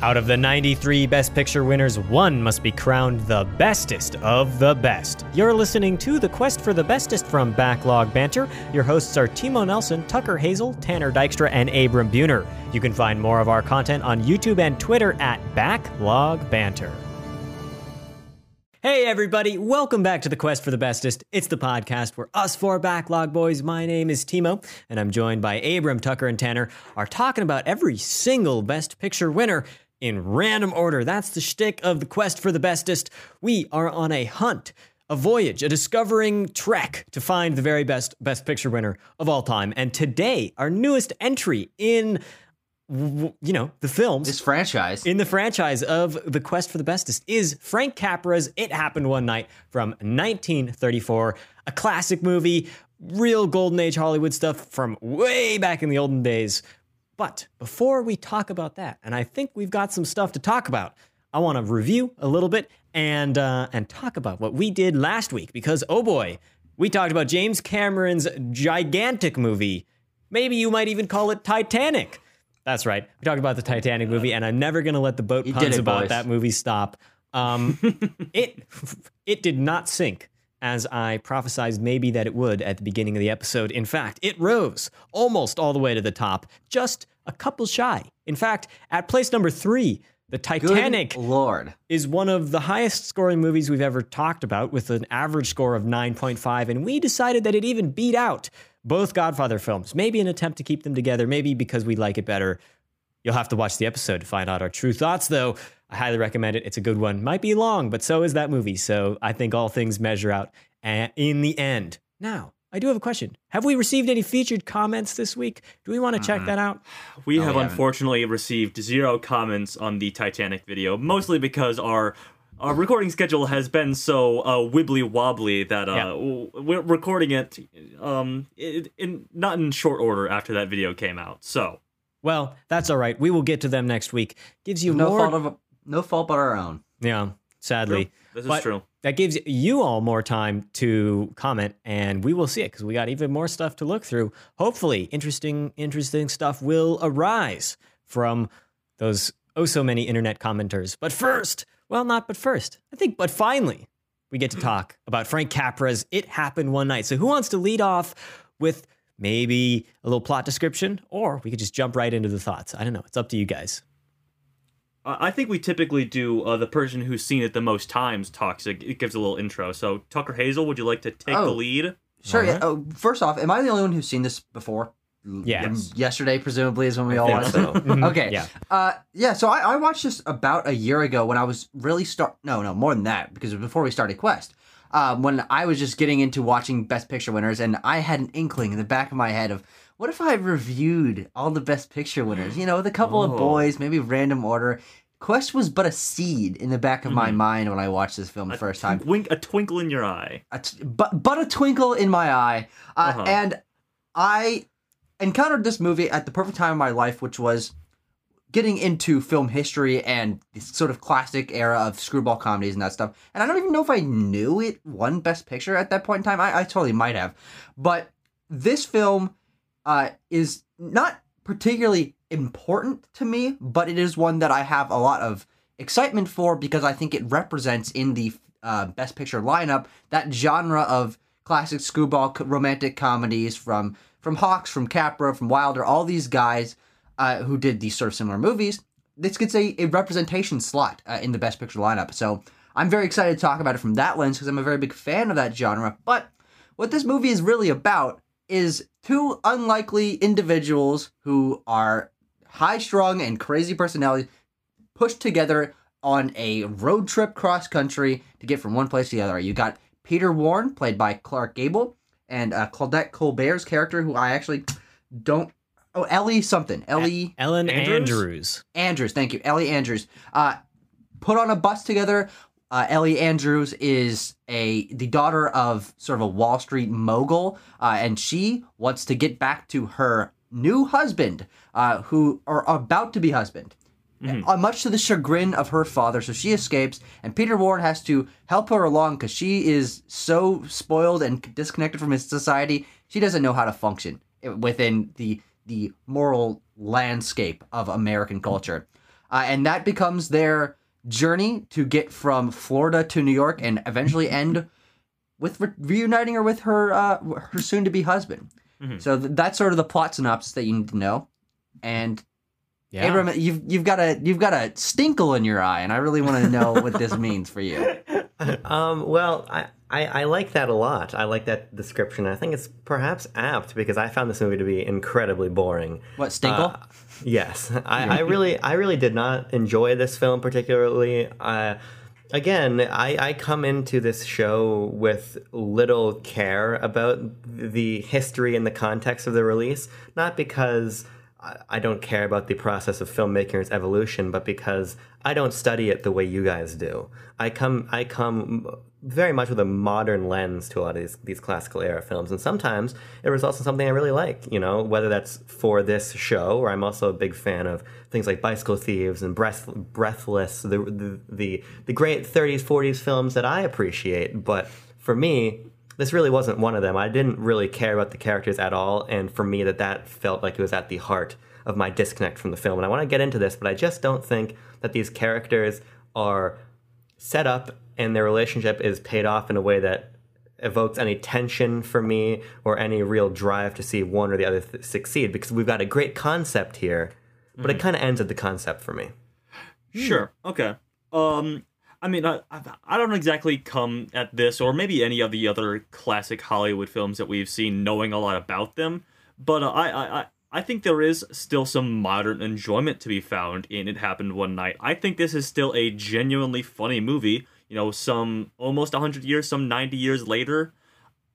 Out of the 93 Best Picture winners, one must be crowned the bestest of the best. You're listening to The Quest for the Bestest from Backlog Banter. Your hosts are Timo Nelson, Tucker Hazel, Tanner Dykstra, and Abram Buner. You can find more of our content on YouTube and Twitter at Backlog Banter. Hey, everybody, welcome back to the Quest for the Bestest. It's the podcast where us four backlog boys, my name is Timo, and I'm joined by Abram, Tucker, and Tanner, are talking about every single Best Picture winner in random order. That's the shtick of the Quest for the Bestest. We are on a hunt. A voyage, a discovering trek to find the very best Best Picture winner of all time. And today, our newest entry in you know, the films This franchise. in the franchise of The Quest for the Bestest is Frank Capra's It Happened One Night from 1934, a classic movie, real golden age Hollywood stuff from way back in the olden days. But before we talk about that, and I think we've got some stuff to talk about, I want to review a little bit and uh, and talk about what we did last week because oh boy, we talked about James Cameron's gigantic movie. Maybe you might even call it Titanic. That's right. We talked about the Titanic movie, and I'm never gonna let the boat puns it, about boys. that movie stop. Um, it it did not sink as I prophesized maybe that it would at the beginning of the episode. In fact, it rose almost all the way to the top, just a couple shy. In fact, at place number three, the Good Titanic Lord. is one of the highest scoring movies we've ever talked about with an average score of 9.5 and we decided that it even beat out both Godfather films. Maybe an attempt to keep them together, maybe because we like it better. You'll have to watch the episode to find out our true thoughts though. I highly recommend it. It's a good one. Might be long, but so is that movie. So I think all things measure out in the end. Now, I do have a question. Have we received any featured comments this week? Do we want to check that out? We No, have we unfortunately received zero comments on the Titanic video, mostly because our our recording schedule has been so uh, wibbly wobbly that uh, Yeah. we're recording it um in, in not in short order after that video came out. So Well, that's all right. We will get to them next week. Gives you No more fault of no fault but our own. Yeah, sadly. this is But true. That gives you all more time to comment, and we will see it because we got even more stuff to look through. Hopefully, interesting, interesting stuff will arise from those oh so many internet commenters. But first, well, not but first, I think, but finally, we get to talk about Frank Capra's "It Happened One Night." So, who wants to lead off with maybe a little plot description, or we could just jump right into the thoughts? I don't know. It's up to you guys. I I think we typically do uh, the person who's seen it the most times talks. It it gives a little intro. So Tucker Hazel, would you like to take the Oh. lead? Sure. Alright. Yeah, oh, first off, am I the only one who's seen this before? Yes. Yesterday, presumably, is when we all think watched so. it. Mhm. Okay. Yeah. Uh, yeah. So I, I watched this about a year ago when I was really start. No, no, more than that because it was before we started Quest. Um, when I was just getting into watching Best Picture winners, and I had an inkling in the back of my head of what if I reviewed all the Best Picture winners? You know, with a couple of Oh. boys, maybe random order. Quest was but a seed in the back of my Mhm. mind when I watched this film the first time. Wink, a twinkle in your eye. a t- but but a twinkle in my eye uh, Uh-huh. and i encountered this movie at the perfect time of my life which was getting into film history and this sort of classic era of screwball comedies and that stuff. And i don't even know if i knew it won best picture at that point in time. I, I totally might have. But this film uh, is not particularly important to me but it is one that i have a lot of excitement for because I think it represents in the uh, Best Picture lineup that genre of classic screwball romantic comedies from from Hawks, from Capra, from Wilder, all these guys uh, who did these sort of similar movies. This gets a, a representation slot uh, in the Best Picture lineup. So I'm very excited to talk about it from that lens because I'm a very big fan of that genre. But what this movie is really about is two unlikely individuals who are high strung and crazy personalities pushed together on a road trip cross country to get from one place to the other. You got Peter Warren, played by Clark Gable, and uh, Claudette Colbert's character, who I actually don't. Oh, Ellie something. Ellie Ellen Andrews? Andrews. Andrews. Thank you, Ellie Andrews. Uh, put on a bus together. Uh, Ellie Andrews is a the daughter of sort of a Wall Street mogul, uh, and she wants to get back to her new husband, uh, who are about to be husband. Uh, much to the chagrin of her father, so she escapes, and Peter Warren has to help her along because she is so spoiled and disconnected from his society. She doesn't know how to function within the the moral landscape of American culture. uh, and that becomes their journey to get from Florida to New York and eventually end with re- reuniting her with her uh, her soon to be husband. So th- that's sort of the plot synopsis that you need to know. And Yeah. Abram, you've you've got a you've got a stinkle in your eye, and I really want to know what this means for you. Um, well, I, I, I like that a lot. I like that description. I think it's perhaps apt because I found this movie to be incredibly boring. What stinkle? Uh, yes, I, I really, I really did not enjoy this film particularly. Uh, again, I, I come into this show with little care about the history and the context of the release, not because I don't care about the process of filmmaking or its evolution, but because I don't study it the way you guys do. I come, I come very much with a modern lens to a lot of these, these classical era films, and sometimes it results in something I really like. You know, whether that's for this show, or I'm also a big fan of things like Bicycle Thieves and Breath, Breathless, the, the the the great 30s, 40s films that I appreciate. But for me, this really wasn't one of them. I didn't really care about the characters at all, and for me, that that felt like it was at the heart of my disconnect from the film. And I want to get into this, but I just don't think that these characters are set up and their relationship is paid off in a way that evokes any tension for me or any real drive to see one or the other th- succeed. Because we've got a great concept here, but it kind of ends at the concept for me. Sure. Okay. Um, I mean, I, I I don't exactly come at this or maybe any of the other classic Hollywood films that we've seen knowing a lot about them, but uh, I, I I I think there is still some modern enjoyment to be found in It Happened One Night. I think this is still a genuinely funny movie. You know, some almost hundred years, some ninety years later,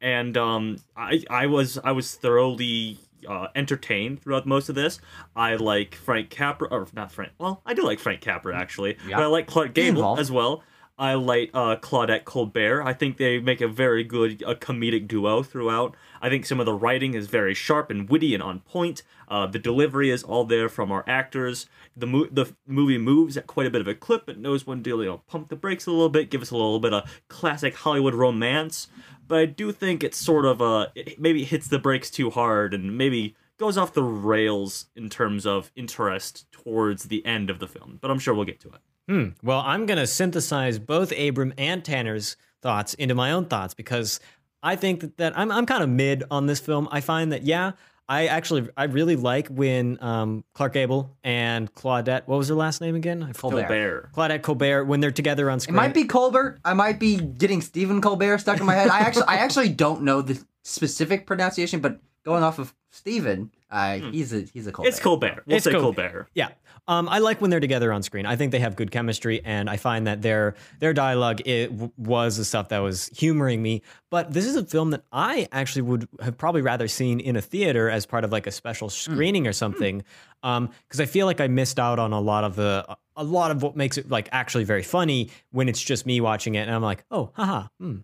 and um, I I was I was thoroughly uh, entertained throughout most of this. I like Frank Capra, or not Frank. Well, I do like Frank Capra actually, Yeah. but I like Clark Gable as well. I like uh, Claudette Colbert. I think they make a very good uh, comedic duo throughout. I think some of the writing is very sharp and witty and on point. Uh, the delivery is all there from our actors. The mo- the movie moves at quite a bit of a clip, but knows when to you know pump the brakes a little bit, give us a little bit of classic Hollywood romance. But I do think it's sort of uh, it maybe hits the brakes too hard and maybe goes off the rails in terms of interest towards the end of the film. But I'm sure we'll get to it. Hmm. Well, I'm going to synthesize both Abram and Tanner's thoughts into my own thoughts because I think that, that I'm, I'm kind of mid on this film. I find that, yeah, I actually, I really like when um, Clark Gable and Claudette, what was her last name again? I forgot. Colbert. Claudette Colbert, when they're together on screen. It might be Colbert. I might be getting Stephen Colbert stuck in my head. I actually, I actually don't know the specific pronunciation, but going off of Stephen, uh, he's a he's a Colbert. It's Colbert. We'll It's say Col- Colbert. Yeah. Um, I like when they're together on screen. I think they have good chemistry, and I find that their their dialogue it w- was the stuff that was humoring me. But this is a film that I actually would have probably rather seen in a theater as part of like a special screening or something, because I feel like I missed out on a lot of the a lot of what makes it like actually very funny when it's just me watching it, and I'm like, oh, haha, hmm,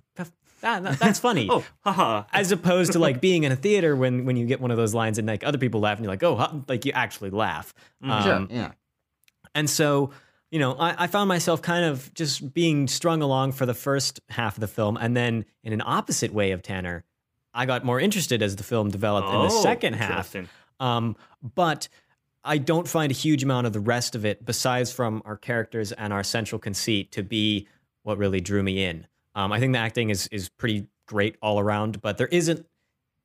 that, that, that's funny Oh, haha. as opposed to like being in a theater when when you get one of those lines and like other people laugh and you're like oh huh, like you actually laugh Mm, Sure, um, yeah. and so you know I, I found myself kind of just being strung along for the first half of the film and then in an opposite way of tanner i got more interested as the film developed in the Oh, second half um, but I don't find a huge amount of the rest of it, besides from our characters and our central conceit, to be what really drew me in. Um, I think the acting is is pretty great all around, but there isn't.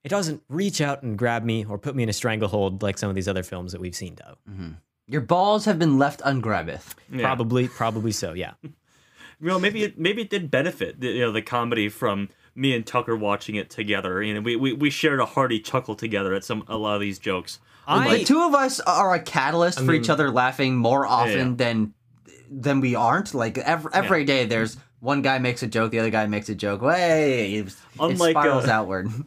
It doesn't reach out and grab me or put me in a stranglehold like some of these other films that we've seen. Do Your balls have been left ungrabbeth. Yeah. probably, probably so. Yeah. You know, maybe it maybe it did benefit the, you know the comedy from me and Tucker watching it together. You know, we, we, we shared a hearty chuckle together at some a lot of these jokes. I the two of us are a catalyst for each other laughing more often yeah. than than we aren't. Like every, every day, there's one guy makes a joke, the other guy makes a joke. Way, it, it spirals uh, outward.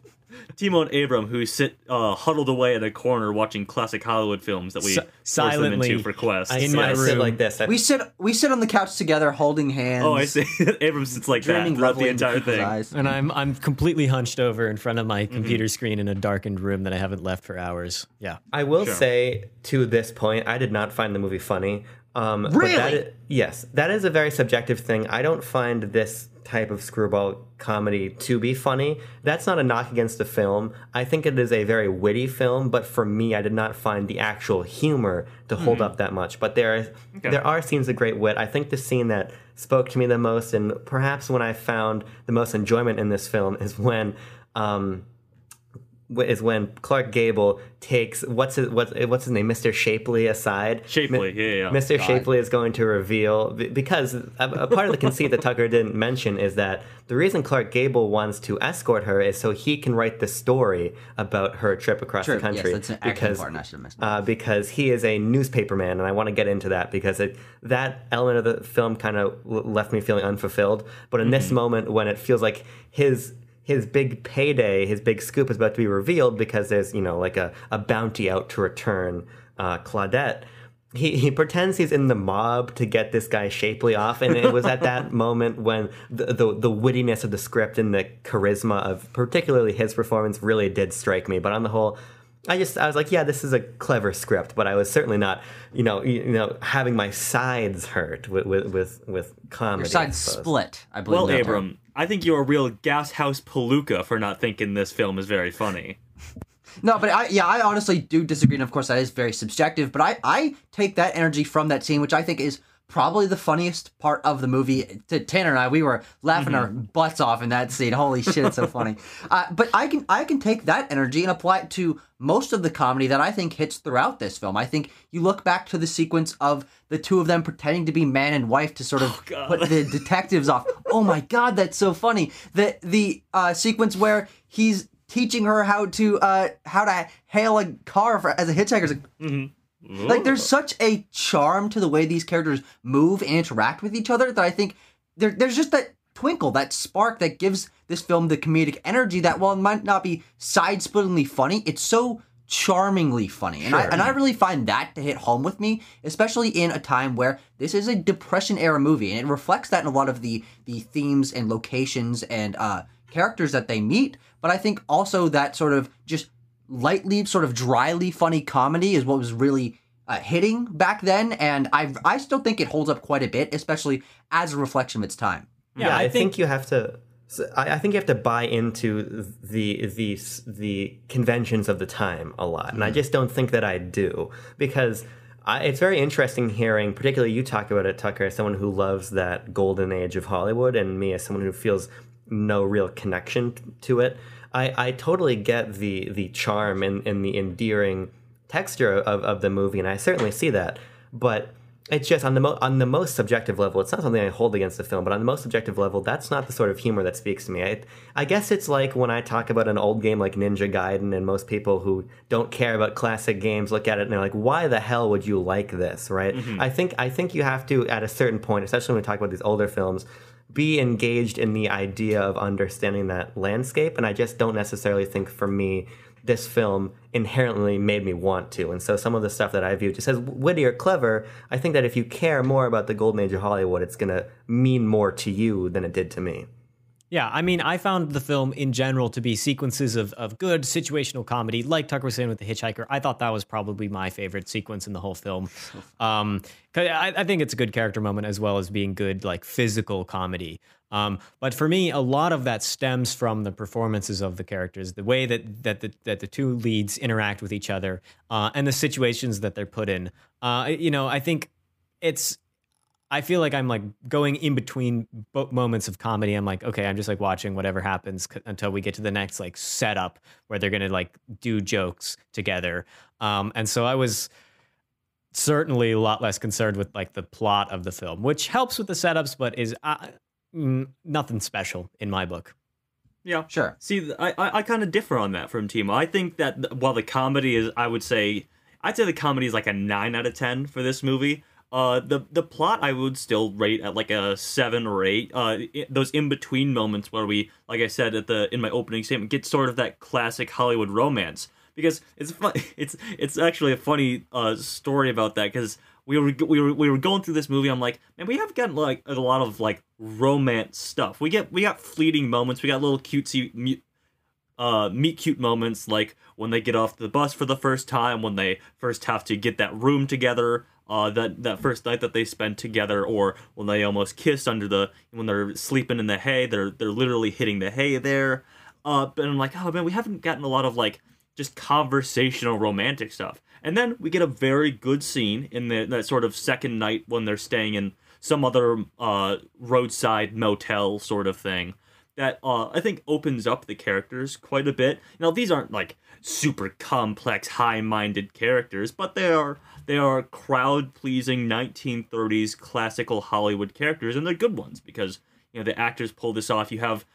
Timon and Abram, who sit uh, huddled away in a corner watching classic Hollywood films that we Si- force them silently into for Quest. I In sit, my I sit room. like this. I, We sit we sit on the couch together, holding hands. oh, I see. Abram sits like that Dreaming throughout the entire people's thing. eyes. and I'm I'm completely hunched over in front of my computer screen in a darkened room that I haven't left for hours. Yeah. I will Sure. say to this point, I did not find the movie funny. Um, but that Really? i- yes, that is a very subjective thing. I don't find this type of screwball comedy to be funny. That's not a knock against the film. I think it is a very witty film, but for me, I did not find the actual humor to hold up that much. But there, are, there are scenes of great wit. I think the scene that spoke to me the most, and perhaps when I found the most enjoyment in this film, is when. Um, is when Clark Gable takes what's his what's what's his name, Mr. Shapeley aside. Shapeley, Mi- yeah, yeah. Mr. Shapeley is going to reveal because a, a part of the conceit that Tucker didn't mention is that the reason Clark Gable wants to escort her is so he can write the story about her trip across Sure, the country. yes, that's an acting because part, and I should have mentioned uh, because he is a newspaperman, and I want to get into that because it, that element of the film kind of left me feeling unfulfilled. But in this moment, when it feels like his his big payday, his big scoop is about to be revealed because there's you know like a, a bounty out to return uh, Claudette. He, he pretends he's in the mob to get this guy Shapeley off, and it was at that moment when the, the the wittiness of the script and the charisma of particularly his performance really did strike me. But on the whole, I just I was like, yeah, this is a clever script, but I was certainly not, you know, you, you know, having my sides hurt with with with, with comedy. Your I split, I believe. Well, that's Abram, I think you're a real gas house palooka for not thinking this film is very funny. No, but I yeah, I honestly do disagree, and of course that is very subjective. But I I take that energy from that scene, which I think is probably the funniest part of the movie. To Tanner and I, we were laughing our butts off in that scene. Holy shit, it's so funny. Uh, but I can I can take that energy and apply it to most of the comedy that I think hits throughout this film. I think you look back to the sequence of the two of them pretending to be man and wife to sort of put the detectives off. Oh my god, that's so funny. The the uh, sequence where he's teaching her how to uh how to hail a car for, as a hitchhiker. It's Like, like there's such a charm to the way these characters move and interact with each other that I think there, there's just that twinkle, that spark that gives this film the comedic energy that while it might not be side-splittingly funny, it's so charmingly funny. And I and I really find that to hit home with me, especially in a time where this is a depression era movie and it reflects that in a lot of the the themes and locations and uh characters that they meet, but I think also that sort of just lightly, sort of dryly funny comedy is what was really uh, hitting back then, and I I still think it holds up quite a bit, especially as a reflection of its time. Yeah, I, think, you have to. so I, I think you have to buy into the the the conventions of the time a lot, and I just don't think that I do because I, it's very interesting hearing, particularly you talk about it, Tucker, as someone who loves that golden age of Hollywood, and me as someone who feels no real connection to it. I, I totally get the the charm and, and the endearing texture of, of the movie, and I certainly see that. But it's just on the mo- on the most subjective level. It's not something I hold against the film, but on the most subjective level, that's not the sort of humor that speaks to me. I, I guess it's like when I talk about an old game like Ninja Gaiden, and most people who don't care about classic games look at it and they're like, "Why the hell would you like this?" Right? Mm-hmm. I think I think you have to at a certain point, especially when we talk about these older films, be engaged in the idea of understanding that landscape. And I just don't necessarily think for me this film inherently made me want to. And so some of the stuff that I view just as witty or clever, I think that if you care more about the golden age of Hollywood, it's going to mean more to you than it did to me. Yeah, I mean, I found the film in general to be sequences of, of good situational comedy, like Tucker was saying with The Hitchhiker. I thought that was probably my favorite sequence in the whole film. Um, I, I think it's a good character moment as well as being good, like physical comedy. Um, but for me, a lot of that stems from the performances of the characters, the way that that the, that the two leads interact with each other, uh, and the situations that they're put in. Uh, you know, I think it's I feel like I'm like going in between bo- moments of comedy. I'm like, okay, I'm just like watching whatever happens c- until we get to the next like setup where they're gonna like do jokes together. Um, and so I was certainly a lot less concerned with like the plot of the film, which helps with the setups, but is uh, mm, nothing special in my book. Yeah. Sure. See, I I, I kind of differ on that from Timo. I think that th- while the comedy is, I would say, I'd say the comedy is like a nine out of ten for this movie. Uh, the the plot I would still rate at like a seven or eight. Uh, those in between moments where we, like I said at the in my opening statement, get sort of that classic Hollywood romance because it's fun. It's it's actually a funny uh story about that because we were we were we were going through this movie. I'm like, man, we have gotten like a lot of like romance stuff. We get we got fleeting moments. We got little cutesy uh, meet cute moments like when they get off the bus for the first time, when they first have to get that room together. Uh, that that first night that they spent together, or when they almost kissed under the when they're sleeping in the hay, they're they're literally hitting the hay there. Uh, and I'm like, oh man, we haven't gotten a lot of like just conversational romantic stuff. And then we get a very good scene in the that sort of second night when they're staying in some other uh, roadside motel sort of thing that uh, I think opens up the characters quite a bit. Now these aren't like super complex, high-minded characters, but they are they are crowd-pleasing 1930s classical Hollywood characters, and they're good ones because you know the actors pull this off. You have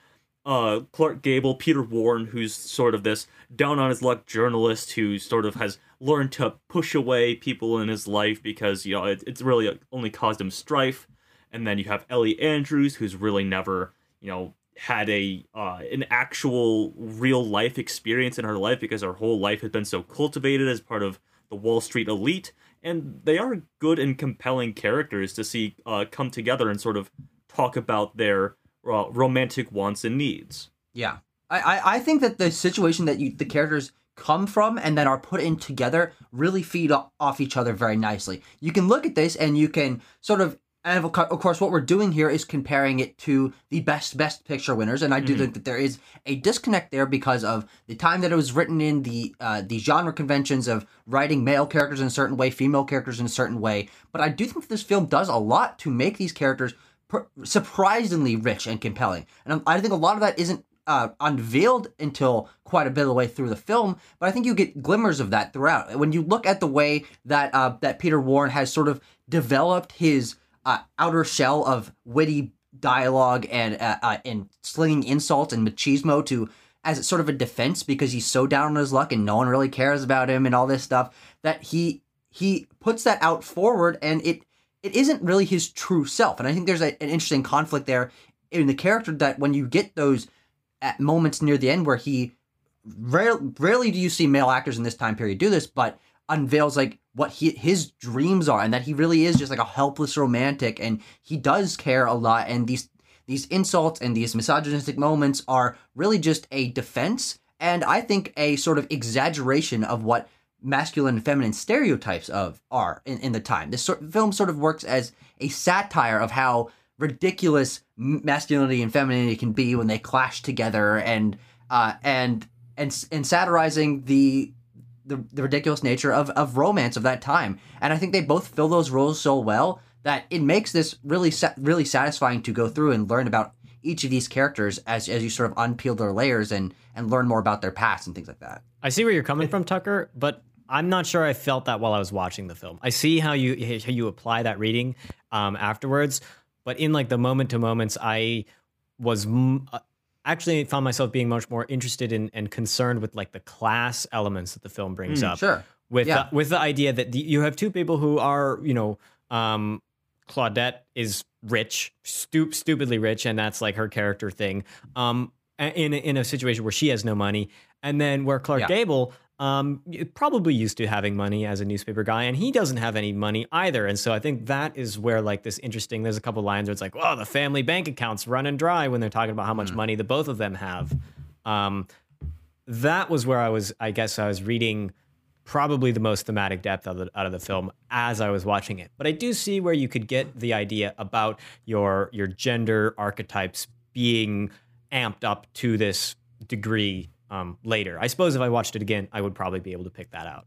uh, Clark Gable, Peter Warren, who's sort of this down on his luck journalist who sort of has learned to push away people in his life because you know it, it's really only caused him strife. And then you have Ellie Andrews, who's really never you know had a uh, an actual real life experience in her life because her whole life has been so cultivated as part of the Wall Street elite, and they are good and compelling characters to see uh, come together and sort of talk about their uh, romantic wants and needs. Yeah, I, I I think that the situation that you the characters come from and then are put in together really feed off each other very nicely. You can look at this and you can sort of and of course, what we're doing here is comparing it to the best Best Picture winners, and I do mm-hmm. think that there is a disconnect there because of the time that it was written in, the uh, the genre conventions of writing male characters in a certain way, female characters in a certain way. But I do think that this film does a lot to make these characters per- surprisingly rich and compelling, and I think a lot of that isn't uh, unveiled until quite a bit of the way through the film, but I think you get glimmers of that throughout. When you look at the way that uh, that Peter Warren has sort of developed his uh, outer shell of witty dialogue and uh, uh, and slinging insults and machismo to as sort of a defense because he's so down on his luck and no one really cares about him and all this stuff that he he puts that out forward and it it isn't really his true self. And i think there's a, an interesting conflict there in the character that when you get those at moments near the end where he rare, rarely do you see male actors in this time period do this but unveils like what he, his dreams are and that he really is just like a helpless romantic and he does care a lot and these these insults and these misogynistic moments are really just a defense and I think a sort of exaggeration of what masculine and feminine stereotypes of are in, in the time. This sort, film sort of works as a satire of how ridiculous masculinity and femininity can be when they clash together and uh, and and and satirizing the the, the ridiculous nature of, of romance of that time. And I think they both fill those roles so well that it makes this really really satisfying to go through and learn about each of these characters as as you sort of unpeel their layers and and learn more about their past and things like that. I see where you're coming from, Tucker, but I'm not sure I felt that while I was watching the film. I see how you how you apply that reading um, afterwards, but in like the moment to moments, I was uh, actually found myself being much more interested in and concerned with like the class elements that the film brings mm, up. Sure. With yeah. the, with the idea that the, you have two people who are you know um, Claudette is rich, stu- stupidly rich, and that's like her character thing. Um, in in a situation where she has no money, and then where Clark yeah. Gable um, probably used to having money as a newspaper guy, and he doesn't have any money either. And so I think that is where like this interesting. There's a couple lines where it's like, "Oh, the family bank accounts running dry" when they're talking about how much mm. money the both of them have. Um, that was where I was. I guess I was reading probably the most thematic depth of the, out of the film as I was watching it. But I do see where you could get the idea about your your gender archetypes being amped up to this degree um, later. I suppose if I watched it again, I would probably be able to pick that out.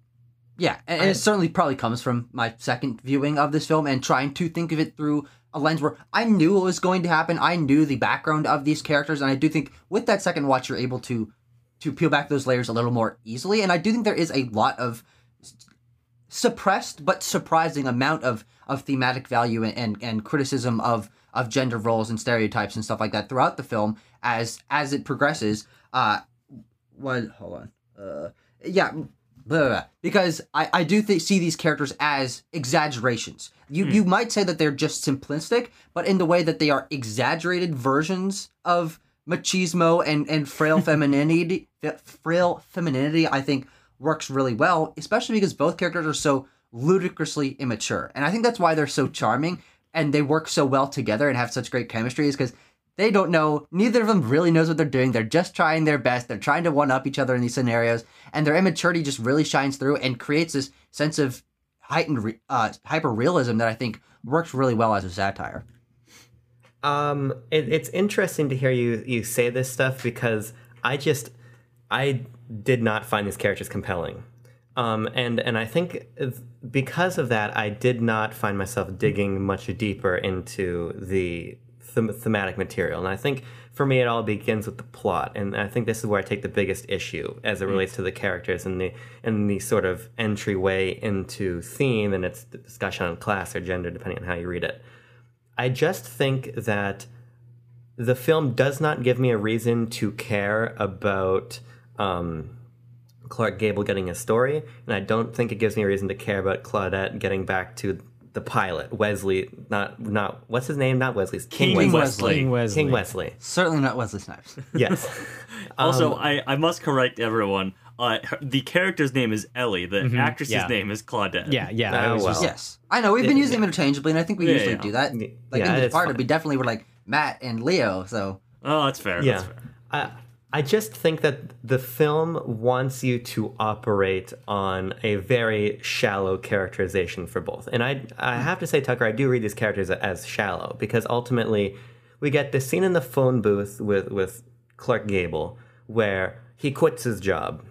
Yeah, and, and it certainly probably comes from my second viewing of this film and trying to think of it through a lens where I knew what was going to happen. I knew the background of these characters, and I do think with that second watch, you're able to to peel back those layers a little more easily. And I do think there is a lot of suppressed but surprising amount of of thematic value and, and, and criticism of of gender roles and stereotypes and stuff like that throughout the film as as it progresses. Uh, what? Hold on. Uh, yeah. Blah, blah, blah. Because I, I do th- see these characters as exaggerations. You you might say that they're just simplistic, but in the way that they are exaggerated versions of machismo and, and frail femininity, frail femininity, I think works really well, especially because both characters are so ludicrously immature. And I think that's why they're so charming and they work so well together and have such great chemistry is because they don't know. Neither of them really knows what they're doing. They're just trying their best. They're trying to one up each other in these scenarios, and their immaturity just really shines through and creates this sense of heightened uh, hyper realism that I think works really well as a satire. Um, it, it's interesting to hear you you say this stuff because I just I did not find these characters compelling, um, and and I think because of that I did not find myself digging much deeper into the them- thematic material, and I think for me it all begins with the plot, and I think this is where I take the biggest issue as it relates to the characters and the and the sort of entryway into theme and its discussion on class or gender, depending on how you read it. I just think that the film does not give me a reason to care about um, Clark Gable getting a story, and I don't think it gives me a reason to care about Claudette getting back to the pilot, Westley. Not not what's his name? Not Westley's King, King Westley. Westley. King Westley. King Westley. Certainly not Wesley Snipes. Yes. Also, I, I must correct everyone. Uh, her, the character's name is Ellie. The actress's yeah. name is Claudette. Yeah, yeah. Oh, I well. just- yes, I know we've been using them interchangeably, and I think we Yeah, usually yeah. do that. Yeah, Like in the this part, fine. we definitely were like Matt and Leo. So Oh, that's fair. yeah. That's fair. I I just think that the film wants you to operate on a very shallow characterization for both. And I I have to say, Tucker, I do read these characters as shallow because ultimately we get this scene in the phone booth with, with Clark Gable where he quits his job.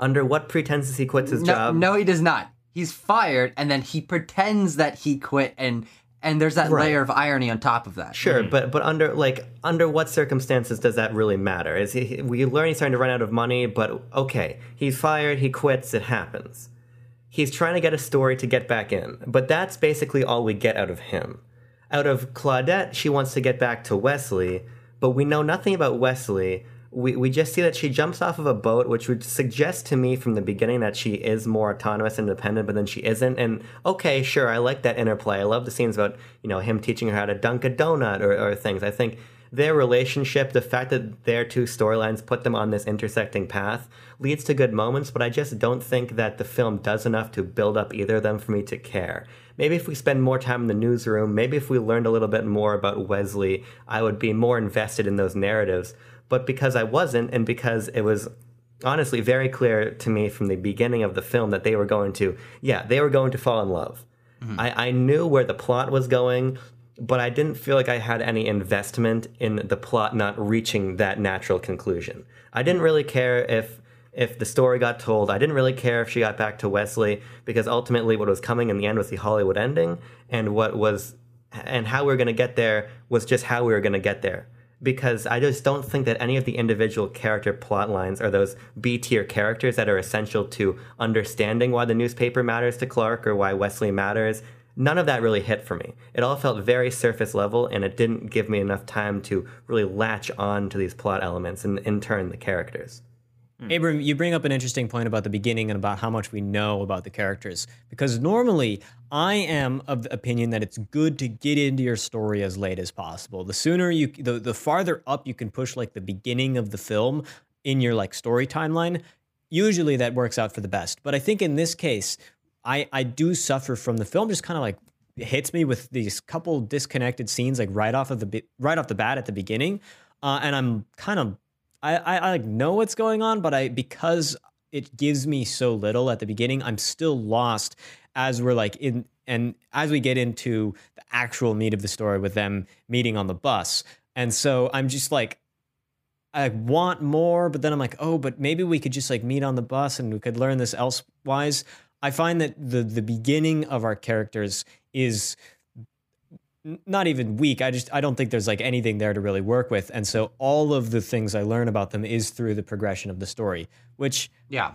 Under what pretenses he quits his no, job? no, he does not. He's fired, and then he pretends that he quit, and and there's that Right. layer of irony on top of that. Sure, mm. but but under like under what circumstances does that really matter? Is he we learn he's starting to run out of money, but okay, he's fired, he quits, it happens. He's trying to get a story to get back in, but that's basically all we get out of him. Out of Claudette, she wants to get back to Westley, but we know nothing about Westley. We, we just see that she jumps off of a boat, which would suggest to me from the beginning that she is more autonomous and independent, but then she isn't. And okay, sure, I like that interplay. I love the scenes about, you know, him teaching her how to dunk a donut or, or things. I think their relationship, the fact that their two storylines put them on this intersecting path, leads to good moments, but I just don't think that the film does enough to build up either of them for me to care. Maybe if we spend more time in the newsroom, maybe if we learned a little bit more about Westley, I would be more invested in those narratives. But because I wasn't, and because it was honestly very clear to me from the beginning of the film that they were going to, yeah, they were going to fall in love. Mm-hmm. I, I knew where the plot was going, but I didn't feel like I had any investment in the plot not reaching that natural conclusion. I didn't mm-hmm. really care if if the story got told. I didn't really care if she got back to Westley because ultimately what was coming in the end was the Hollywood ending and what was and how we were going to get there was just how we were going to get there. Because I just don't think that any of the individual character plot lines are those B tier characters that are essential to understanding why the newspaper matters to Clark or why Westley matters none of that really hit for me. It all felt very surface level, and it didn't give me enough time to really latch on to these plot elements and, in turn, the characters. Abram, you bring up an interesting point about the beginning and about how much we know about the characters. Because normally, I am of the opinion that it's good to get into your story as late as possible. The sooner you, the, the farther up you can push like the beginning of the film in your like story timeline, usually that works out for the best. But I think in this case, I I do suffer from the film just kind of like hits me with these couple disconnected scenes like right off of the right off the bat at the beginning, uh, and I'm kind of I, I I like know what's going on, but I because it gives me so little at the beginning, I'm still lost as we're like in and as we get into the actual meat of the story with them meeting on the bus, and so I'm just like I want more, but then I'm like, oh, but maybe we could just like meet on the bus and we could learn this elsewise. I find that the the beginning of our characters is not even weak. I just I don't think there's like anything there to really work with, and so all of the things I learn about them is through the progression of the story. Which Yeah.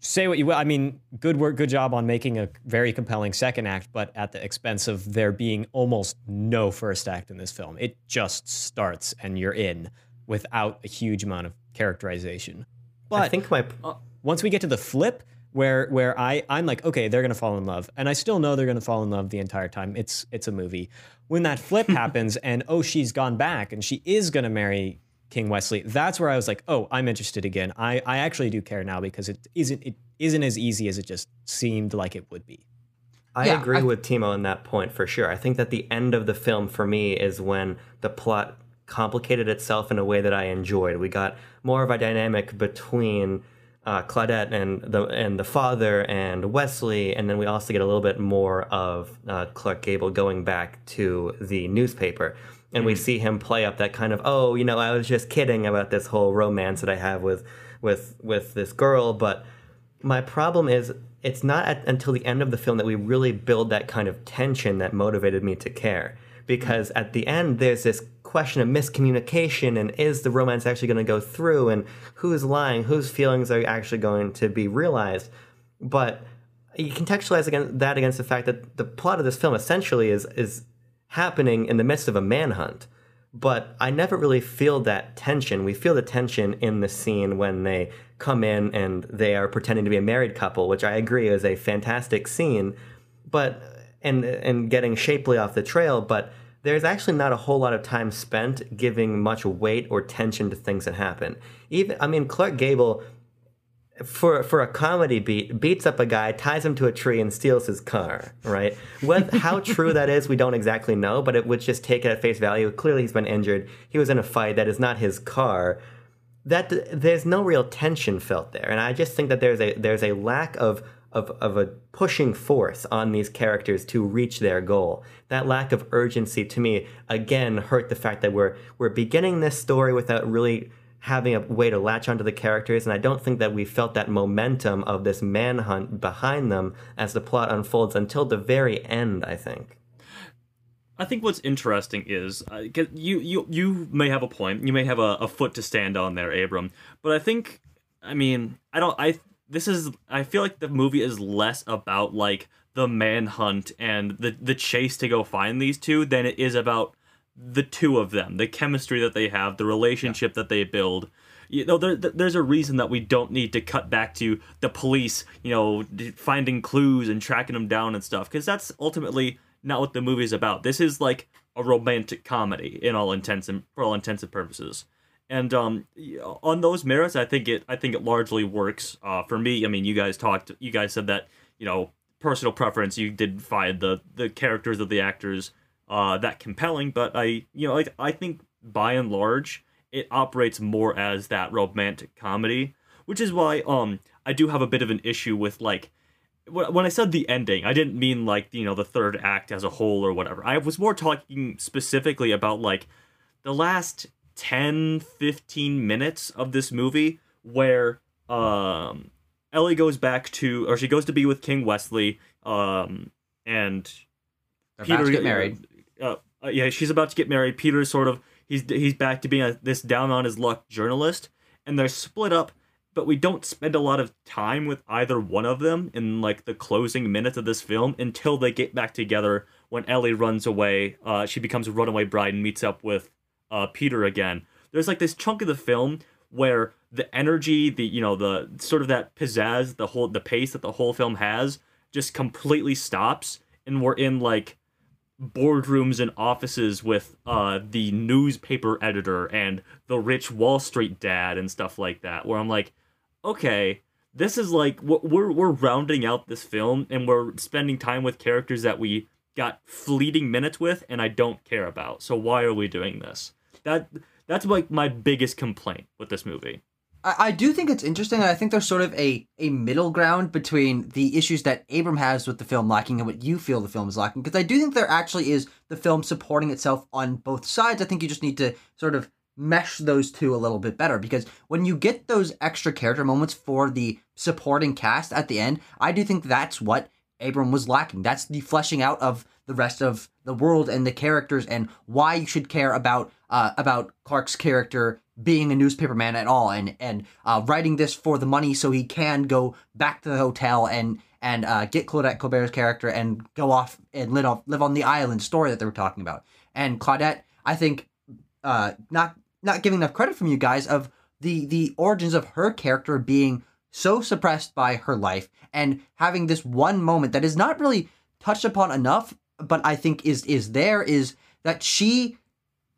say what you will, I mean, good work, good job on making a very compelling second act, but at the expense of there being almost no first act in this film. It just starts and you're in without a huge amount of characterization. But I think my once we get to the flip where where I I'm like okay they're gonna fall in love and I still know they're gonna fall in love the entire time it's it's a movie when that flip happens and oh she's gone back and she is gonna marry King Westley that's where I was like oh I'm interested again I I actually do care now because it isn't it isn't as easy as it just seemed like it would be I Yeah, agree I- with Timo on that point for sure. I think that the end of the film for me is when the plot complicated itself in a way that I enjoyed. We got more of a dynamic between uh, Claudette and the and the father and Westley, and then we also get a little bit more of uh, Clark Gable going back to the newspaper, and we see him play up that kind of oh, you know, I was just kidding about this whole romance that I have with with with this girl, but my problem is it's not at, until the end of the film that we really build that kind of tension that motivated me to care because at the end there's this question of miscommunication and is the romance actually going to go through and who's lying whose feelings are actually going to be realized. But you contextualize against that against the fact that the plot of this film essentially is is happening in the midst of a manhunt. But I never really feel that tension. We feel the tension in the scene when they come in and they are pretending to be a married couple, which I agree is a fantastic scene, but and and getting shapely off the trail, but there's actually not a whole lot of time spent giving much weight or tension to things that happen. Even I mean Clark Gable for for a comedy beat beats up a guy, ties him to a tree, and steals his car. Right? What how true that is, we don't exactly know, but it would just take it at face value. Clearly, he's been injured. He was in a fight. That is not his car. That there's no real tension felt there, and I just think that there's a there's a lack of of, of a pushing force on these characters to reach their goal. That lack of urgency to me again hurt the fact that we're we're beginning this story without really having a way to latch onto the characters, and I don't think that we felt that momentum of this manhunt behind them as the plot unfolds until the very end. I think. I think what's interesting is uh, you you you may have a point, you may have a, a foot to stand on there, Abram. But I think, I mean, I don't. I this is. I feel like the movie is less about like the manhunt and the the chase to go find these two than it is about the two of them, the chemistry that they have, the relationship that they build. You know, there, there's a reason that we don't need to cut back to the police, you know, finding clues and tracking them down and stuff, because that's ultimately not what the movie's about. This is like a romantic comedy in all intents and for all intents and purposes. And um, on those merits, I think it I think it largely works. Uh, for me, I mean, you guys talked, you guys said that you know personal preference, you did find the the characters of the actors uh, that compelling, but I you know like I think by and large it operates more as that romantic comedy, which is why um I do have a bit of an issue with like wh- when I said the ending, I didn't mean like you know the third act as a whole or whatever. I was more talking specifically about like the last 10 15 minutes of this movie where um Ellie goes back to or she goes to be with King Westley um and They're about to get married. uh, uh, yeah, she's about to get married. Peter's sort of he's he's back to being a, this down on his luck journalist, and they're split up. But we don't spend a lot of time with either one of them in like the closing minutes of this film until they get back together. When Ellie runs away, uh, she becomes a runaway bride and meets up with uh, Peter again. There's like this chunk of the film where the energy, the you know the sort of that pizzazz, the whole the pace that the whole film has just completely stops, and we're in like boardrooms and offices with uh the newspaper editor and the rich Wall Street dad and stuff like that where I'm like okay this is like we're we're rounding out this film and we're spending time with characters that we got fleeting minutes with and I don't care about so why are we doing this that that's like my biggest complaint with this movie I, I do think it's interesting, and I think there's sort of a, a middle ground between the issues that Abram has with the film lacking and what you feel the film is lacking. Because I do think there actually is the film supporting itself on both sides. I think you just need to sort of mesh those two a little bit better. Because when you get those extra character moments for the supporting cast at the end, I do think that's what Abram was lacking. That's the fleshing out of the rest of the world and the characters and why you should care about uh, about Clark's character being a newspaperman at all and and uh, writing this for the money so he can go back to the hotel and and uh, get Claudette Colbert's character and go off and live off, live on the island story that they were talking about. And Claudette, I think, uh, not not giving enough credit from you guys of the the origins of her character being so suppressed by her life and having this one moment that is not really touched upon enough, but I think is is there is that she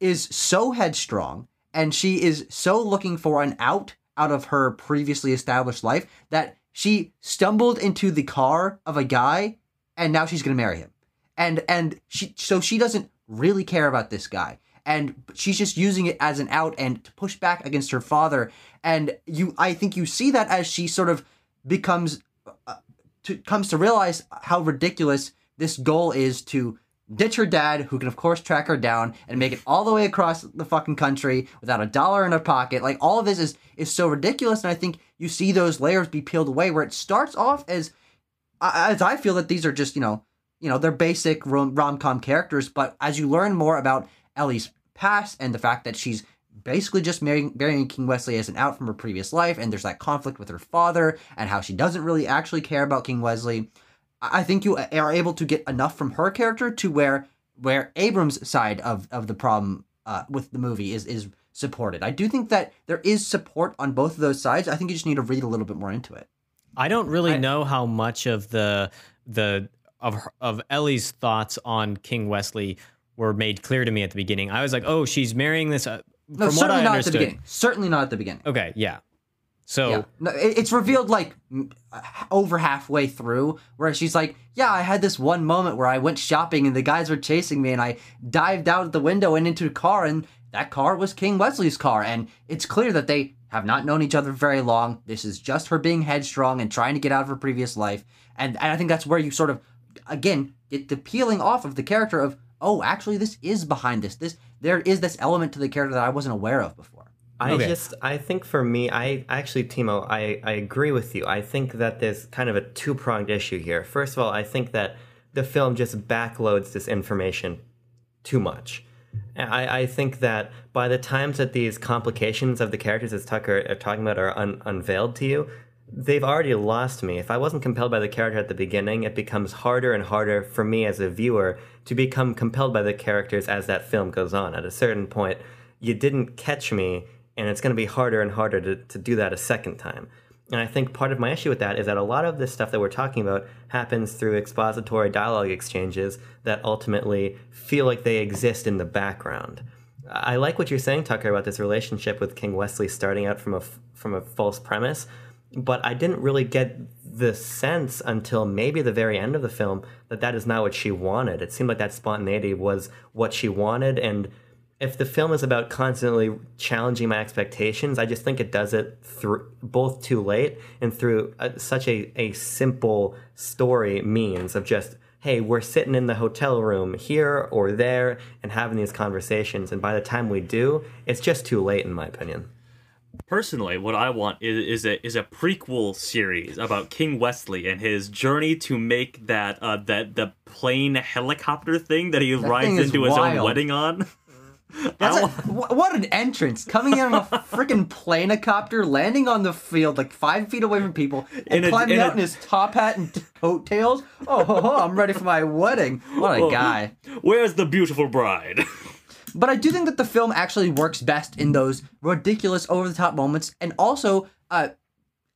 is so headstrong and she is so looking for an out out of her previously established life that she stumbled into the car of a guy and now she's going to marry him. And and she so she doesn't really care about this guy. and she's just using it as an out and to push back against her father. And you, I think you see that as she sort of becomes, uh, to, comes to realize how ridiculous this goal is to ditch her dad, who can of course track her down and make it all the way across the fucking country without a dollar in her pocket. Like all of this is is so ridiculous, and I think you see those layers be peeled away where it starts off as as I feel that these are just you know you know they're basic rom com characters, but as you learn more about Ellie's past and the fact that she's basically just marrying, marrying King Westley as an out from her previous life, and there's that conflict with her father and how she doesn't really actually care about King Westley. I think you are able to get enough from her character to where where Abrams' side of, of the problem uh, with the movie is is supported. I do think that there is support on both of those sides. I think you just need to read a little bit more into it. I don't really I, know how much of the the of of Ellie's thoughts on King Westley were made clear to me at the beginning. I was like, oh, she's marrying this. Uh, no, certainly not at the beginning. Certainly not at the beginning. Okay, yeah. So yeah. no, it's revealed like uh, over halfway through, where she's like, "Yeah, I had this one moment where I went shopping and the guys were chasing me, and I dived out of the window and into a car, and that car was King Westley's car." And it's clear that they have not known each other very long. This is just her being headstrong and trying to get out of her previous life, and, and I think that's where you sort of, again, get the peeling off of the character of, oh, actually, this is behind this. This there is this element to the character that I wasn't aware of before. I okay. just I think for me, I actually Timo, I, I agree with you. I think that there's kind of a two pronged issue here. First of all, I think that the film just backloads this information too much. I, I think that by the times that these complications of the characters as Tucker are talking about are un, unveiled to you, they've already lost me. If I wasn't compelled by the character at the beginning, it becomes harder and harder for me as a viewer to become compelled by the characters as that film goes on. At a certain point, you didn't catch me and it's going to be harder and harder to, to do that a second time. And I think part of my issue with that is that a lot of this stuff that we're talking about happens through expository dialogue exchanges that ultimately feel like they exist in the background. I like what you're saying, Tucker, about this relationship with King Westley starting out from a from a false premise, but I didn't really get the sense until maybe the very end of the film that that is not what she wanted. It seemed like that spontaneity was what she wanted, and if the film is about constantly challenging my expectations, I just think it does it through both too late and through a, such a, a simple story means of just, hey, we're sitting in the hotel room here or there and having these conversations. And by the time we do, it's just too late, in my opinion. Personally, what I want is, is a is a prequel series about King Westley and his journey to make that uh, that the plane helicopter thing that he that rides into his own wedding on. That's a, what an entrance! Coming in on a freaking planecopter, landing on the field like five feet away from people, and in climbing in out a, in his top hat and coattails. Oh, ho, ho, I'm ready for my wedding. What a guy! Where's the beautiful bride? but I do think that the film actually works best in those ridiculous, over the top moments, and also, uh,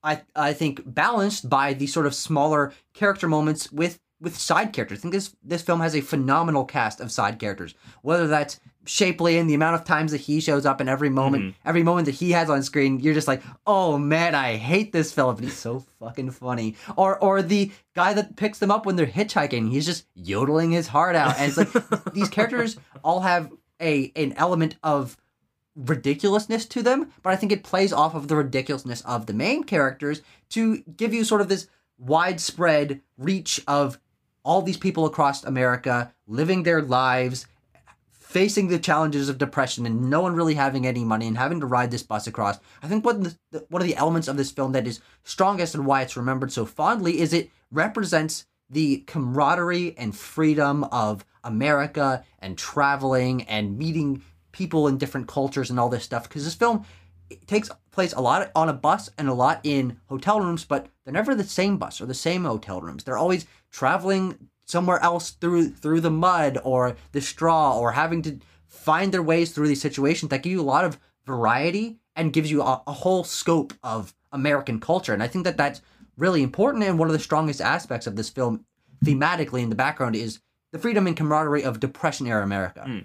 I I think balanced by the sort of smaller character moments with with side characters. I think this this film has a phenomenal cast of side characters. Whether that's Shapeley and the amount of times that he shows up in every moment, mm-hmm. every moment that he has on screen, you're just like, oh man, I hate this fella, but he's so fucking funny. Or or the guy that picks them up when they're hitchhiking, he's just yodeling his heart out. And it's like these characters all have a an element of ridiculousness to them, but I think it plays off of the ridiculousness of the main characters to give you sort of this widespread reach of all these people across America living their lives, facing the challenges of depression, and no one really having any money and having to ride this bus across. I think one of the, one of the elements of this film that is strongest and why it's remembered so fondly is it represents the camaraderie and freedom of America and traveling and meeting people in different cultures and all this stuff. Because this film takes place a lot on a bus and a lot in hotel rooms, but they're never the same bus or the same hotel rooms. They're always traveling somewhere else through through the mud or the straw or having to find their ways through these situations that give you a lot of variety and gives you a, a whole scope of American culture. And I think that that's really important and one of the strongest aspects of this film thematically in the background is the freedom and camaraderie of depression era America. Mm.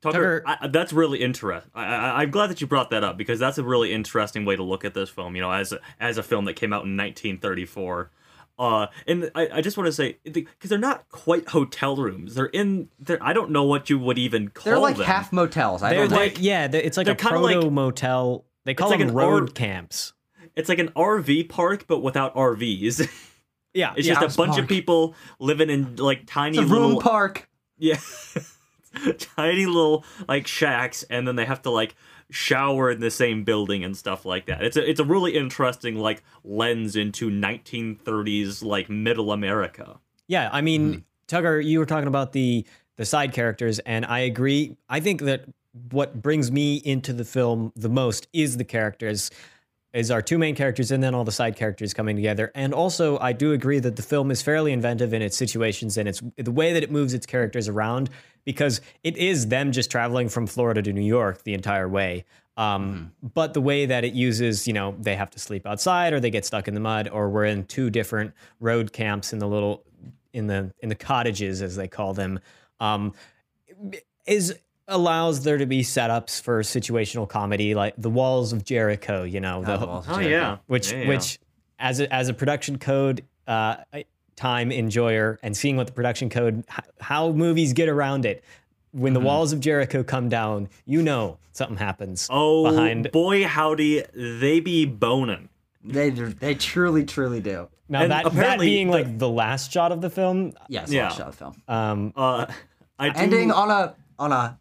Tucker, Tucker I, that's really interesting. I, am glad that you brought that up because that's a really interesting way to look at this film. You know, as a, as a film that came out in 1934. Uh, and I, I just want to say because they're not quite hotel rooms. They're in. They're I don't know what you would even call them. They're like them. half motels. I They're don't know. like yeah, they're- it's like they're a kinda proto like- motel. They call like them an road R- camps. It's like an RV park, but without RVs. Yeah, It's yeah. just House a bunch park. of people living in like tiny It's a little room park. Yeah. Tiny little like shacks and then they have to like shower in the same building and stuff like that. It's a it's a really interesting like lens into 1930s like middle America. Yeah, I mean, Hmm. Tucker, you were talking about the the side characters, and I agree. I think that what brings me into the film the most is the characters, is our two main characters, and then all the side characters coming together. And also, I do agree that the film is fairly inventive in its situations and its the way that it moves its characters around, because it is them just traveling from Florida to New York the entire way. Um, But the way that it uses, you know, they have to sleep outside, or they get stuck in the mud, or we're in two different road camps in the little in the in the cottages as they call them um is allows there to be setups for situational comedy like the walls of jericho you know the, the Walls of Oh Jericho. yeah. which Yeah, yeah. which as a, as a production code uh time enjoyer and seeing what the production code how movies get around it when Mm-hmm. the walls of jericho come down you know something happens Oh behind boy howdy they be boning. They they truly truly do. now and that that apparently being the- like the last shot of the film Yes, Yeah. yeah. shot of the film. um Uh I do Ending on a on a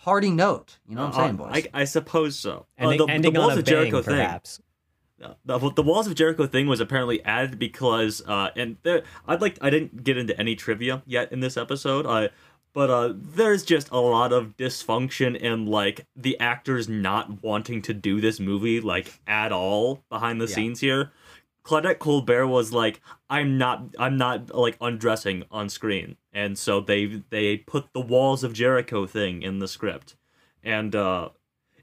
hearty note. You know what I'm uh, saying, boys? I, I suppose so. Uh, ending, the, the ending Walls on a of Jericho bang thing. perhaps the, the walls of Jericho thing was apparently added because uh and there I'd like I didn't get into any trivia yet in this episode uh but uh there's just a lot of dysfunction and like the actors not wanting to do this movie like at all behind the Yeah. scenes here Claudette Colbert was like I'm not I'm not like undressing on screen and so they they put the walls of Jericho thing in the script and uh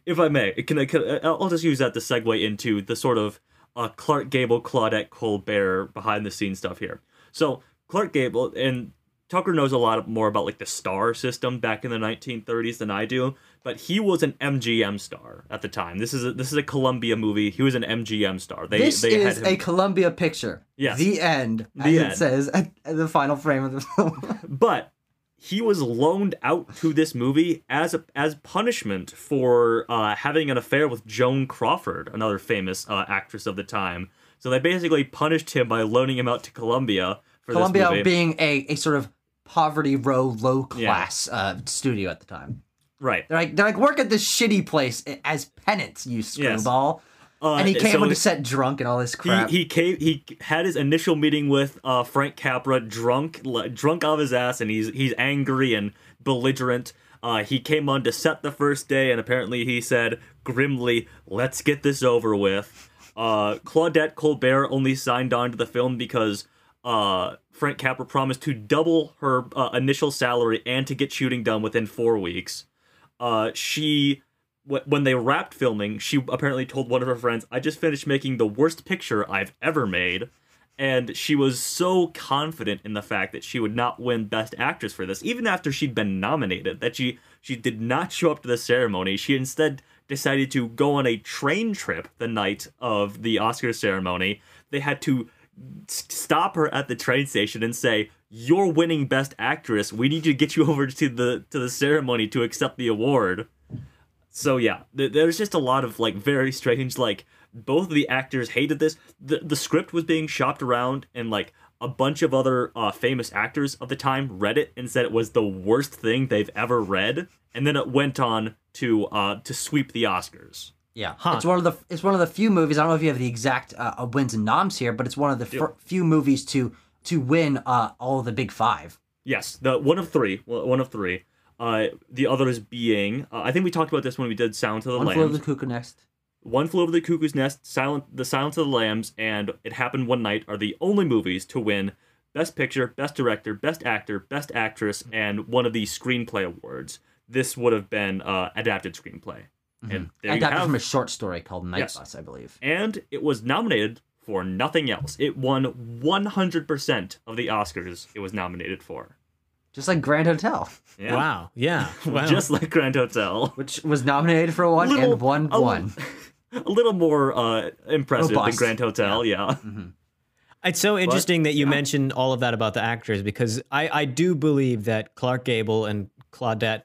if I may, can I? Can, I'll just use that to segue into the sort of uh, Clark Gable, Claudette Colbert behind the scenes stuff here. So Clark Gable and Tucker knows a lot more about like the star system back in the 1930s than I do, but he was an MGM star at the time. This is a, this is a Columbia movie. He was an MGM star. They this they is had a Columbia picture. Yes. The end, as The it end. says at, at the final frame of the film. but he was loaned out to this movie as a, as punishment for uh, having an affair with Joan Crawford, another famous uh, actress of the time. So they basically punished him by loaning him out to Columbia for Columbia being a, a sort of poverty row, low class uh, studio at the time. right. They're like they're like work at this shitty place as penance, you screwball. Uh, and he came so on to set drunk and all this crap. He, he came. He had his initial meeting with uh, Frank Capra, drunk, drunk off his ass, and he's he's angry and belligerent. Uh, he came on to set the first day, and apparently he said grimly, "Let's get this over with." Uh, Claudette Colbert only signed on to the film because uh, Frank Capra promised to double her uh, initial salary and to get shooting done within four weeks. Uh, she wh- when they wrapped filming, she apparently told one of her friends, "I just finished making the worst picture I've ever made." And she was so confident in the fact that she would not win Best Actress for this, even after she'd been nominated, that she she did not show up to the ceremony. She instead decided to go on a train trip the night of the Oscar ceremony. They had to stop her at the train station and say, "You're winning Best Actress. We need to get you over to the to the ceremony to accept the award." So yeah, th- there's just a lot of like very strange like both of the actors hated this. The the script was being shopped around and like a bunch of other uh, famous actors of the time read it and said it was the worst thing they've ever read. And then it went on to uh, to sweep the Oscars. Yeah, Huh. it's one of the it's one of the few movies. I don't know if you have the exact uh, wins and noms here, but it's one of the few movies to to win uh, all of the big five. Yes, the one of three. One of three. Uh, the others being, uh, I think we talked about this when we did Sound to the One flew over the cuckoo nest. One Flew Over the Cuckoo's Nest, Silent, The Silence of the Lambs, and It Happened One Night are the only movies to win Best Picture, Best Director, Best Actor, Best Actress, and one of the Screenplay Awards. This would have been uh, adapted screenplay. And there you have. from a short story called Night Yes. Bus, I believe. and it was nominated for nothing else. It won 100% of the Oscars it was nominated for. Just like Grand Hotel, Yeah. wow yeah wow. Just like Grand Hotel. which was nominated for one Little- and won a- one. A little more uh, impressive Robust. than Grand Hotel, yeah. It's so interesting that you mentioned all of that about the actors because I, I do believe that Clark Gable and Claudette,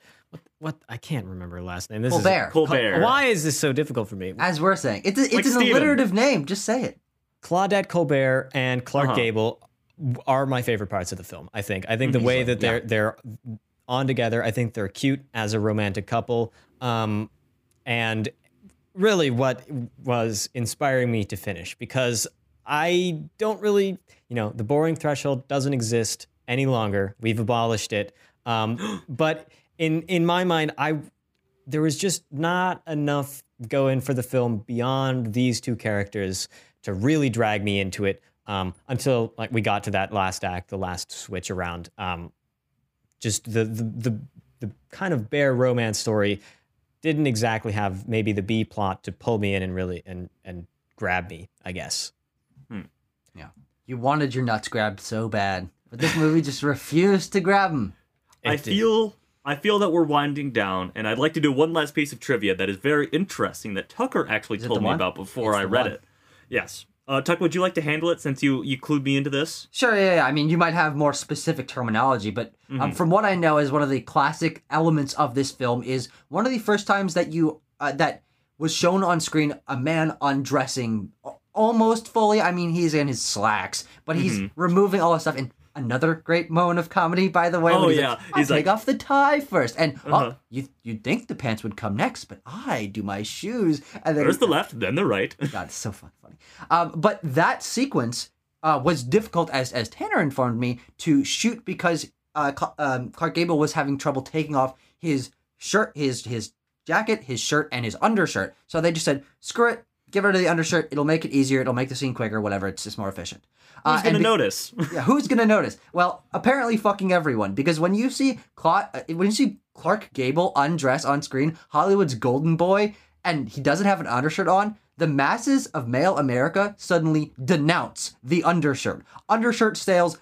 what, what I can't remember her last name. This Colbert. Colbert. Why is this so difficult for me? As we're saying, it's a, it's Like an Steven. alliterative name. Just say it. Claudette Colbert and Clark Uh-huh. Gable are my favorite parts of the film. I think. I think the way that they're they're on together. I think they're cute as a romantic couple. Um, and really, what was inspiring me to finish because I don't really, you know, the boring threshold doesn't exist any longer. We've abolished it. Um, but in in my mind, I there was just not enough going for the film beyond these two characters to really drag me into it um, until like we got to that last act, the last switch around. Um, just the, the the the kind of bare romance story didn't exactly have maybe the B plot to pull me in and really and and grab me. I guess. Yeah. You wanted your nuts grabbed so bad, but this movie just refused to grab them. I did. feel I feel that we're winding down, and I'd like to do one last piece of trivia that is very interesting that Tucker actually told me one? about before It's I read one. it. Yes. Uh, Tuck, would you like to handle it since you you clued me into this? Sure, yeah, yeah. I mean, you might have more specific terminology, but um, from what I know, is one of the classic elements of this film is one of the first times that you uh, that was shown on screen a man undressing almost fully. I mean, he's in his slacks, but he's removing all this stuff. And another great moment of comedy, by the way. Oh, he's yeah. like, He's take like- off the tie first, and Uh-huh. oh, you you'd think the pants would come next, but I do my shoes, and then First the left, then the right. God, it's so fun, funny. Um, but that sequence uh, was difficult, as as Tanner informed me, to shoot because uh, um, Clark Gable was having trouble taking off his shirt, his his jacket, his shirt, and his undershirt. So they just said, "Screw it, get rid of the undershirt. It'll make it easier. It'll make the scene quicker. Whatever. It's just more efficient." Uh, Who's gonna be- notice? yeah, who's gonna notice? Well, apparently fucking everyone. Because when you see Cla- uh, when you see Clark Gable undress on screen, Hollywood's golden boy, and he doesn't have an undershirt on, the masses of male America suddenly denounce the undershirt. Undershirt sales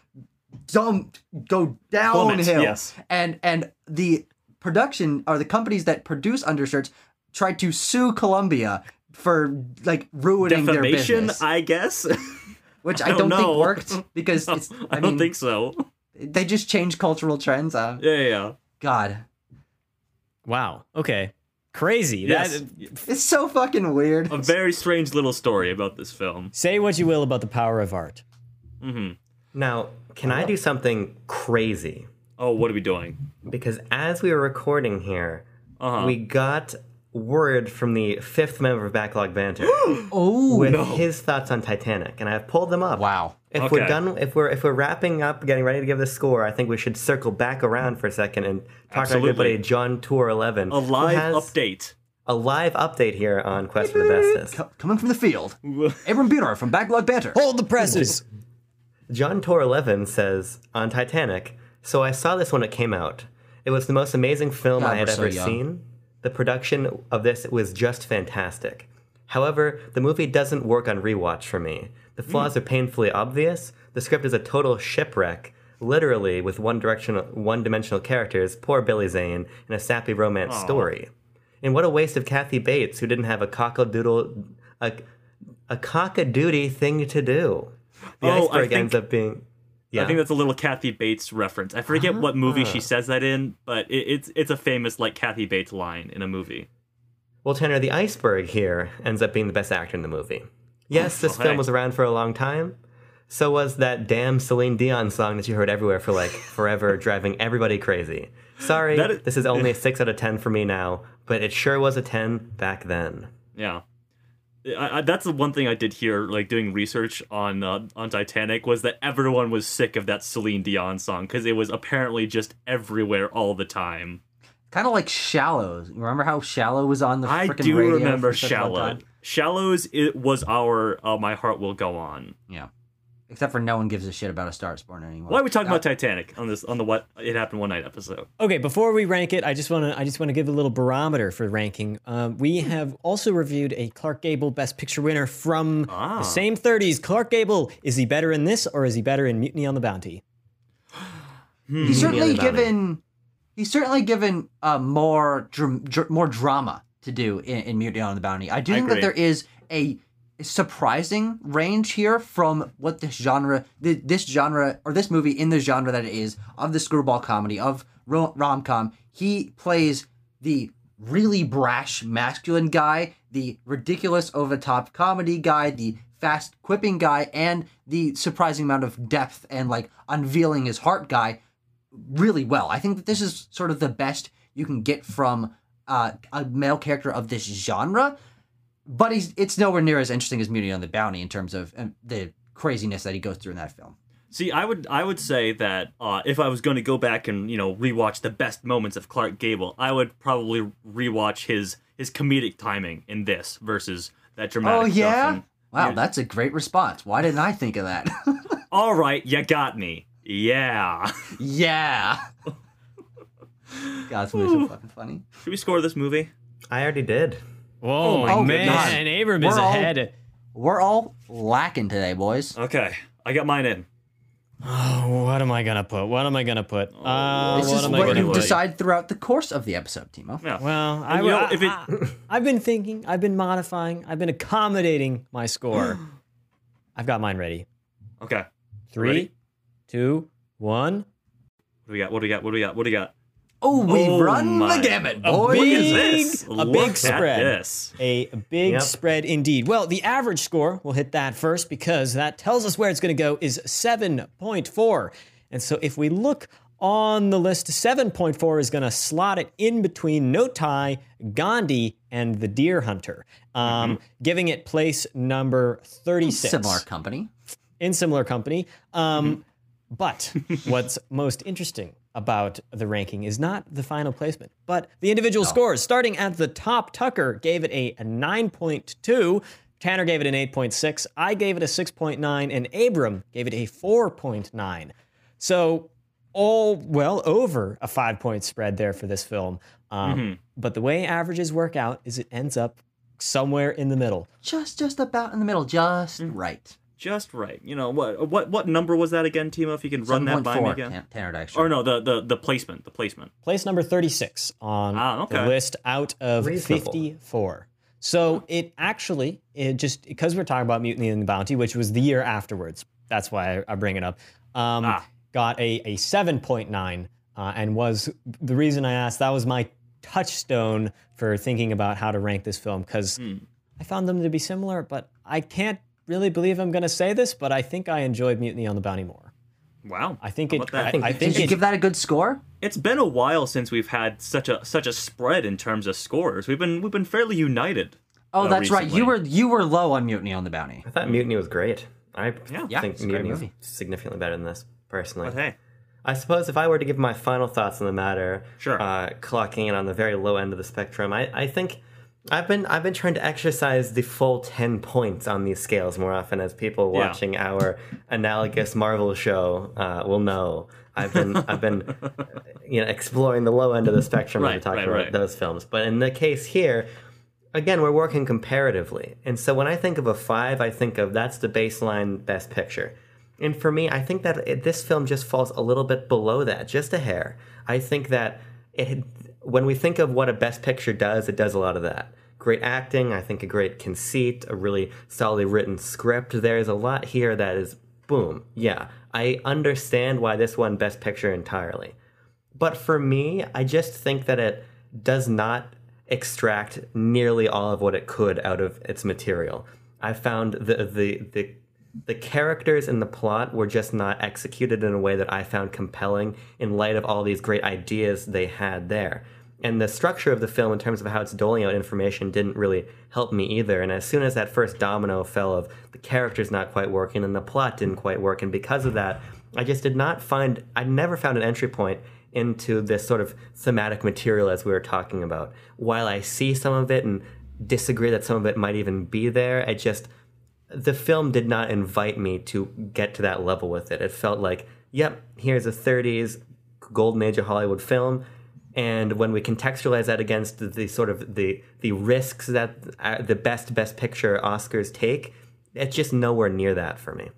dump go Plummet, downhill, yes. and and the production or the companies that produce undershirts tried to sue Columbia for like ruining their Defamation, business, I guess. which I I don't don't, know. think worked because it's. I, I, don't mean, think so. they just change cultural trends. Uh, Yeah, yeah, yeah. God, Wow. Okay. Crazy. Yes. That, it's so fucking weird. A very strange little story about this film. say what you will about the power of art. Mm-hmm. Now, can I do something crazy? Oh, what are we doing? Because as we were recording here, Uh-huh. we got word from the fifth member of Backlog Banter Oh with his thoughts on Titanic, and I've pulled them up. wow! If Okay. we're done, if we're if we're wrapping up, getting ready to give the score, I think we should circle back around for a second and talk to our good buddy John Tour Eleven, A live has update. a live update here on Quest for the Bestest. Co- coming from the field, Abram Bunar from Backlog Banter. Hold the presses. John Tor 11 says on Titanic, so I saw this when it came out. It was the most amazing film God, I had we're so ever seen. The production of this was just fantastic. However, the movie doesn't work on rewatch for me. The flaws are painfully obvious. The script is a total shipwreck, literally with one directional, one-dimensional characters, poor Billy Zane, and a sappy romance story. And what a waste of Kathy Bates, who didn't have a cockadoodle, a, a cockadoodie thing to do. The Oh, iceberg ends up being. Yeah. I think that's a little Kathy Bates reference. I forget what movie she ah. says that in, but it, it's it's a famous like Kathy Bates line in a movie. Well, Tanner, the iceberg here ends up being the best actor in the movie. Oh, yes, this okay. film was around for a long time. So was that damn Celine Dion song that you heard everywhere for like forever, driving everybody crazy. Sorry, is- this is only a 6 out of 10 for me now, but it sure was a 10 back then. Yeah. I, I, that's the one thing I did hear, like doing research on uh, on Titanic, was that everyone was sick of that Celine Dion song because it was apparently just everywhere all the time. Kind of like Shallows. Remember how Shallow was on the I do remember for such a long Shallow. Shallows it was our uh, My Heart Will Go On. Yeah. Except for no one gives a shit about A Star Is Born anymore. Why are we talking about Titanic on this on the What It Happened One Night episode? Okay, before we rank it, I just want to I just want to give a little barometer for ranking. Um, we have also reviewed a Clark Gable Best Picture winner from Ah. the same 30s. Clark Gable, is he better in this or is he better in Mutiny on the Bounty? He's certainly Nearly about given. He's certainly given uh, more dram- dr- more drama to do in, in Mutiny on the Bounty. I do I think that there is a surprising range here from what this genre, this genre, or this movie in the genre that it is of the screwball comedy of rom com. He plays the really brash masculine guy, the ridiculous over the top comedy guy, the fast quipping guy, and the surprising amount of depth and like unveiling his heart guy really well. I think that this is sort of the best you can get from uh, a male character of this genre, but he's it's nowhere near as interesting as Mutiny on the Bounty in terms of the craziness that he goes through in that film. See, I would I would say that uh, if I was going to go back and you know rewatch the best moments of Clark Gable, I would probably rewatch his his comedic timing in this versus that dramatic. Oh yeah, stuff in- wow, yeah. that's a great response. Why didn't I think of that? All right, you got me. Yeah. yeah. God, this so fucking funny. Should we score this movie? I already did. Whoa, my man, goodness. Abram is We're all- ahead. We're all lacking today, boys. Okay, I got mine in. Oh, what am I gonna put? What am I gonna put? Uh, This what is am I what gonna you put? decide throughout the course of the episode, Timo. Yeah. Well, I, you know, I, if it- I, have been thinking, I've been modifying, I've been accommodating my score. I've got mine ready. Okay. Three, Ready? two, one. What do we got? What do we got? What do we got? What do we got? Oh, we Oh run my- the gamut, A boys. big- a big spread. This. A big Yep. spread indeed. Well, the average score, we'll hit that first because that tells us where it's going to go, is 7.4. And so if we look on the list, 7.4 is going to slot it in between No Tie, Gandhi, and The Deer Hunter, um, giving it place number 36 Similar company. in similar company. Um, But what's most interesting about the ranking is not the final placement, but the individual scores. Starting at the top, Tucker gave it a 9.2. Tanner gave it an 8.6. I gave it a 6.9. And Abram gave it a 4.9. So, all well over a five point spread there for this film. Um, But the way averages work out is it ends up somewhere in the middle. Just just about in the middle, just right. Just right. You know what? What what number was that again, Timo? If you can run that by me again. Tan- Tanner Dykstra. Or no, the the the placement. The placement. place number 36 on Ah, okay. the list out of 54. So it actually, it just because we're talking about Mutiny and the Bounty, which was the year afterwards. That's why I, I bring it up. Um, Ah. Got a, a 7.9 uh, and was the reason I asked. That was my touchstone for thinking about how to rank this film because Hmm. I found them to be similar, but I can't really believe I'm going to say this, but I think I enjoyed Mutiny on the Bounty more. Wow. I think it. about that? I, I think Did you it, give that a good score? It's been a while since we've had such a such a spread in terms of scores. We've been we've been fairly united. Oh, uh, that's right. You were you were low on Mutiny on the Bounty. I thought Mutiny was great. I Yeah. Yeah, think it's Mutiny was significantly better than this, personally. But hey, I suppose if I were to give my final thoughts on the matter, Sure. uh, clocking in on the very low end of the spectrum, I, I think I've been I've been trying to exercise the full ten points on these scales more often, as people Yeah. watching our analogous Marvel show uh, will know. I've been I've been you know exploring the low end of the spectrum when Right, we talk right, about right. those films, but in the case here. Again, we're working comparatively. And so when I think of a five, I think of that's the baseline best picture. And for me, I think that it, this film just falls a little bit below that, just a hair. I think that it, when we think of what a best picture does, it does a lot of that. Great acting, I think a great conceit, a really solidly written script. There's a lot here that is boom. Yeah, I understand why this won best picture entirely. But for me, I just think that it does not extract nearly all of what it could out of its material. I found the the the the characters in the plot were just not executed in a way that I found compelling in light of all these great ideas they had there. And the structure of the film, in terms of how it's doling out information, didn't really help me either. And as soon as that first domino fell of the characters not quite working and the plot didn't quite work, and because of that, I just did not find, I never found an entry point into this sort of thematic material as we were talking about. While I see some of it and disagree that some of it might even be there, it just, the film did not invite me to get to that level with it. It felt like, yep, here's a 30s golden age of Hollywood film. And when we contextualize that against the, the sort of the the risks that uh, the best best picture Oscars take, it's just nowhere near that for me.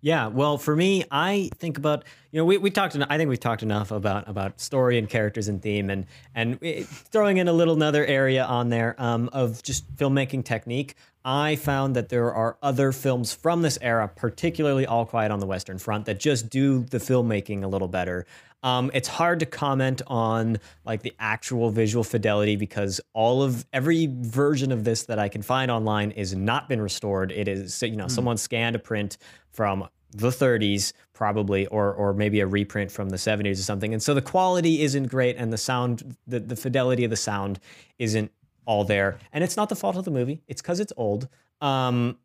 Yeah, well, for me, I think about you know we, we talked. I think we've talked enough about about story and characters and theme, and and throwing in a little another area on there um, of just filmmaking technique. I found that there are other films from this era, particularly All Quiet on the Western Front, that just do the filmmaking a little better. Um, it's hard to comment on like the actual visual fidelity because all of every version of this that I can find online is not been restored. It is you know someone scanned a print from the 30s probably or or maybe a reprint from the 70s or something. And so the quality isn't great and the sound the, the fidelity of the sound isn't all there. And it's not the fault of the movie. It's because it's old. Um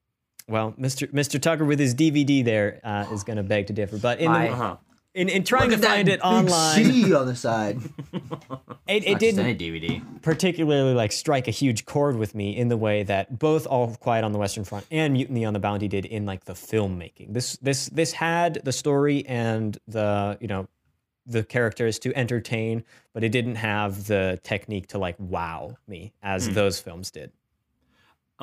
well mr mr tucker with his dvd there uh, is going to beg to differ. But in, My- the, Uh-huh. In, in trying to at find that it big online C on the side. it, it Not didn't any DVD. particularly like strike a huge chord with me in the way that both All Quiet on the Western Front and Mutiny on the Bounty did in like the filmmaking. This this this had the story and the you know the characters to entertain, but it didn't have the technique to like wow me as hmm. those films did.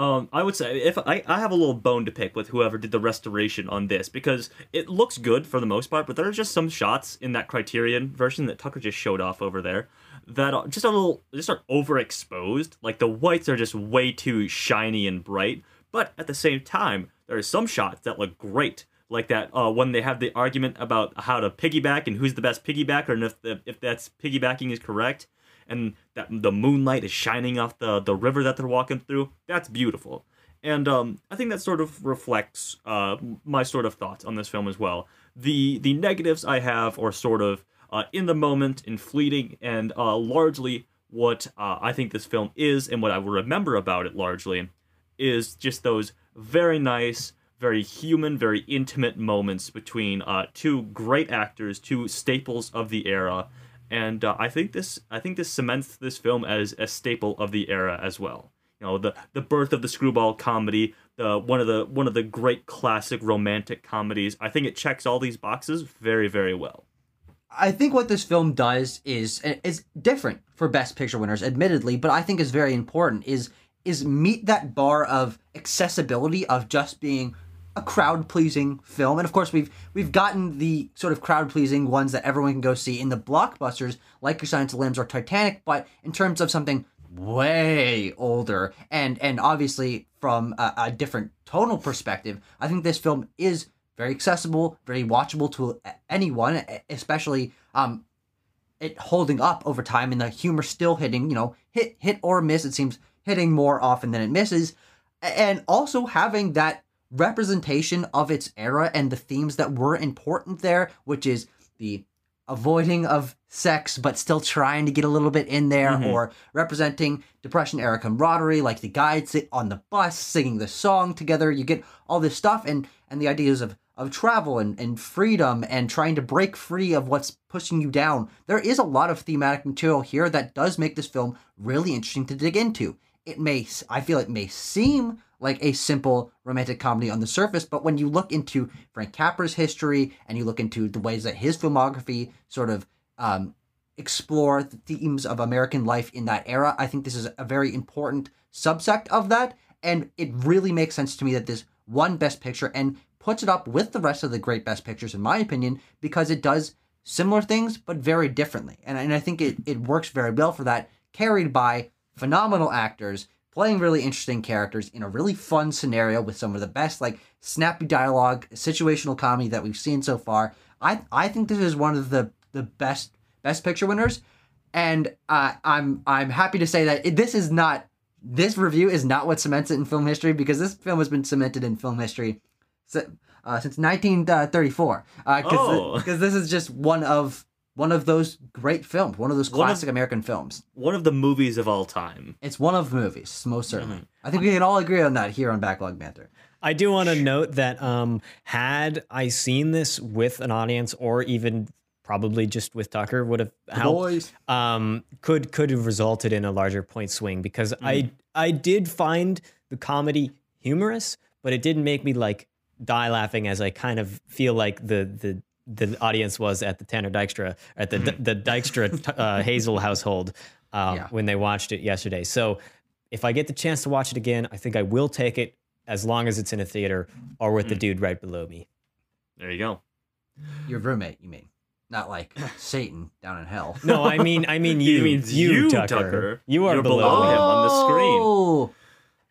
Um, I would say if I, I have a little bone to pick with whoever did the restoration on this because it looks good for the most part, but there are just some shots in that Criterion version that Tucker just showed off over there that are just a little just are overexposed. Like the whites are just way too shiny and bright, but at the same time, there are some shots that look great. Like that uh, when they have the argument about how to piggyback and who's the best piggybacker and if if that's piggybacking is correct and that the moonlight is shining off the the river that they're walking through. That's beautiful, and um, I think that sort of reflects uh, my sort of thoughts on this film as well. The the negatives I have are sort of uh, in the moment and fleeting, and uh, largely what uh, I think this film is and what I will remember about it largely is just those very nice, very human, very intimate moments between uh, two great actors, two staples of the era, and uh, I think this I think this cements this film as a staple of the era as well. You know, the the birth of the screwball comedy, the one of the one of the great classic romantic comedies. I think it checks all these boxes very very well. I think what this film does is is different for best picture winners, admittedly, but I think is very important is is meet that bar of accessibility of just being a crowd pleasing film. And of course we've we've gotten the sort of crowd pleasing ones that everyone can go see in the blockbusters like Your Silence of or Titanic, but in terms of something way older and and obviously from a, a different tonal perspective, I think this film is very accessible, very watchable to anyone, especially um, it holding up over time and the humor still hitting, you know, hit hit or miss. It seems hitting more often than it misses, and also having that representation of its era and the themes that were important there, which is the avoiding of sex but still trying to get a little bit in there mm-hmm. or representing depression era camaraderie like the guys sit on the bus singing the song together. You get all this stuff and and the ideas of of travel and, and freedom and trying to break free of what's pushing you down. There is a lot of thematic material here that does make this film really interesting to dig into. It may i feel it may seem like a simple romantic comedy on the surface, but when you look into Frank Capra's history and you look into the ways that his filmography sort of um, explore the themes of American life in that era, I think this is a very important subsect of that, and it really makes sense to me that this won Best Picture and puts it up with the rest of the great Best Pictures, in my opinion, because it does similar things but very differently, and and I think it it works very well for that, carried by phenomenal actors playing really interesting characters in a really fun scenario with some of the best like snappy dialogue situational comedy that we've seen so far. I i think this is one of the the best best picture winners. And uh, i'm i'm happy to say that it, this is not this review is not what cements it in film history because this film has been cemented in film history uh, since 1934 because Oh. this is just one of one of those great films one of those One of- classic american films One of the movies of all time. it's one of the movies, most certainly. I think we can all agree on that here on Backlog Banter. I do want to note that um, had I seen this with an audience or even probably just with Tucker would have helped. boys. Um, could could have resulted in a larger point swing because I I did find the comedy humorous, but it didn't make me like die laughing as I kind of feel like the the the audience was at the Tanner Dykstra at the the Dykstra uh, Hazel household uh, Yeah. when they watched it yesterday. So if I get the chance to watch it again, I think I will take it as long as it's in a theater or with the dude right below me. There you go. Your roommate, you mean? Not like Satan down in hell. No, I mean, I mean you. means you, you, Tucker. Tucker. You are You're below, below him. him. on the screen. Oh,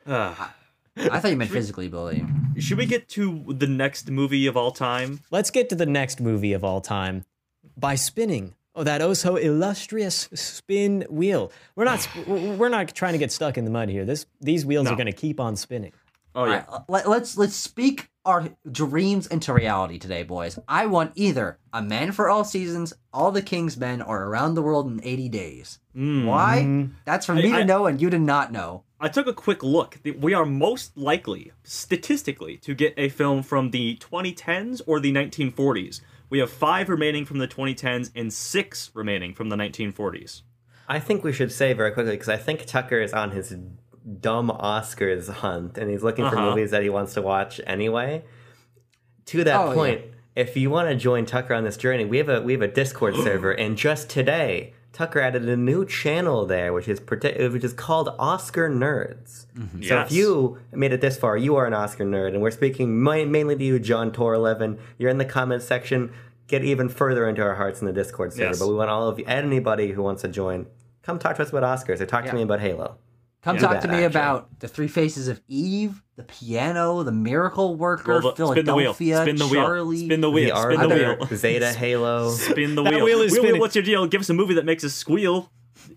Ah. I thought you meant physically bullying. Should we get to the next movie of all time? Let's get to the next movie of all time. By spinning. Oh, that oh so illustrious spin wheel. We're not we're we're not trying to get stuck in the mud here. This these wheels No. are going to keep on spinning. Oh yeah. right, let, let's let's speak our dreams into reality today, boys. I want either a man for all seasons, all the king's men, or around the world in 80 days. Mm. Why? That's for me I- to know and you to not know. I took a quick look. The- We are most likely, statistically, to get a film from the 2010s or the 1940s. We have five remaining from the 2010s and six remaining from the 1940s. I think we should say very quickly because I think Tucker is on his dumb Oscars hunt and he's looking for Uh-huh. movies that he wants to watch anyway. To that Oh, point, if you want to join Tucker on this journey, we have a we have a Discord server, and just today, Tucker added a new channel there, which is which is called Oscar Nerds. Mm-hmm. So Yes. if you made it this far, you are an Oscar nerd, and we're speaking mi- mainly to you, John Tor Eleven. You're in the comments section. Get even further into our hearts in the Discord server. Yes. But we want all of you, anybody who wants to join, come talk to us about Oscars or talk Yeah. to me about Halo. Come Yeah. talk to me actually. about the three faces of Eve, the piano, the miracle worker, Roll the- spin the wheel. Philadelphia, Spin the wheel. Charlie. Spin the wheel. the Spin the wheel. Zeta, Halo. Spin the That wheel. wheel is spinning. what's your deal? Give us a movie that makes us squeal.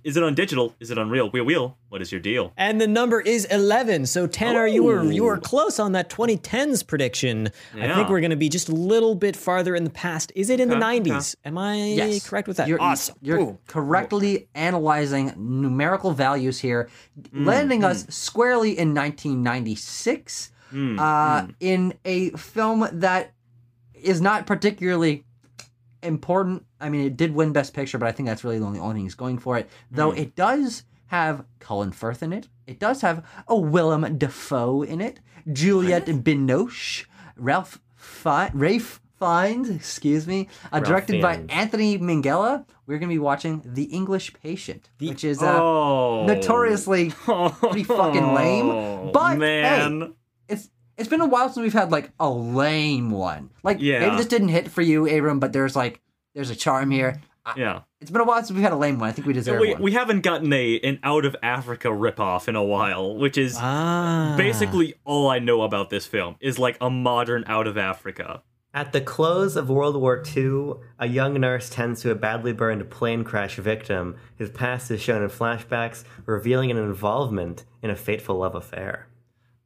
Is it on digital? Is it on real? Wheel, wheel. What is your deal? And the number is 11. So Tanner, you were you were Oh. close on that 2010s prediction. I think we're going to be just a little bit farther in the past. Is it in the Okay, 90s? Am I Yes. correct with that? You're, awesome. You're Boom. correctly analyzing numerical values here, Mm, landing us squarely in 1996 Mm, uh, in a film that is not particularly important. I mean, it did win Best Picture, but I think that's really the only, only thing he's going for it. Though Mm. it does have Colin Firth in it. It does have a Willem Dafoe in it, Juliette Binoche, Ralph Fi- Rafe Fiennes, excuse me, uh, directed by Anthony Minghella. We're going to be watching The English Patient, which is uh, oh. notoriously pretty fucking lame. But, hey, man. it's it's been a while since we've had like a lame one. Like Yeah. maybe this didn't hit for you, Abram, but there's like there's a charm here. I- yeah. It's been a while since we've had a lame one. I think we deserve We, one. we haven't gotten a an out of Africa ripoff in a while, which is Ah. basically all I know about this film is like a modern out of Africa. At the close of World War II, a young nurse tends to a badly burned plane crash victim. His past is shown in flashbacks, revealing an involvement in a fateful love affair.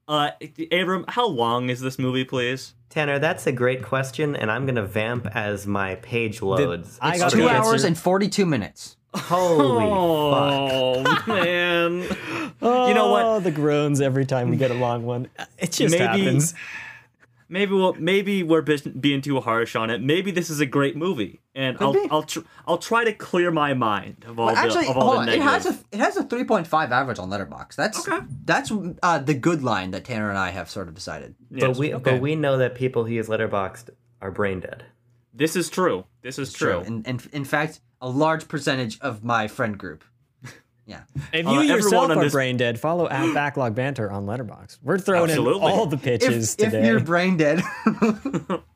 Uh, Abram, how long is this movie, please? Tanner, that's a great question, and I'm going to vamp as my page loads. I it's got two hours answer. and forty two minutes. Holy fuck. Oh man! Oh, You know what? The groans every time we get a long one. It just Maybe- happens. Maybe we'll, maybe we're being too harsh on it. Maybe this is a great movie, and I'll be. I'll tr- I'll try to clear my mind of all Well, actually, the of all hold the on. It has a it has a three point five average on Letterboxd. That's Okay. that's uh, the good line that Tanner and I have sort of decided. But Yes. we but we know that people who use Letterboxd are brain dead. This is true. This is true. And, and in fact, a large percentage of my friend group. Yeah. If Uh, you everyone yourself are this- brain dead, follow at Backlog Banter on Letterboxd. We're throwing Absolutely. in all the pitches If, if today. you're brain dead,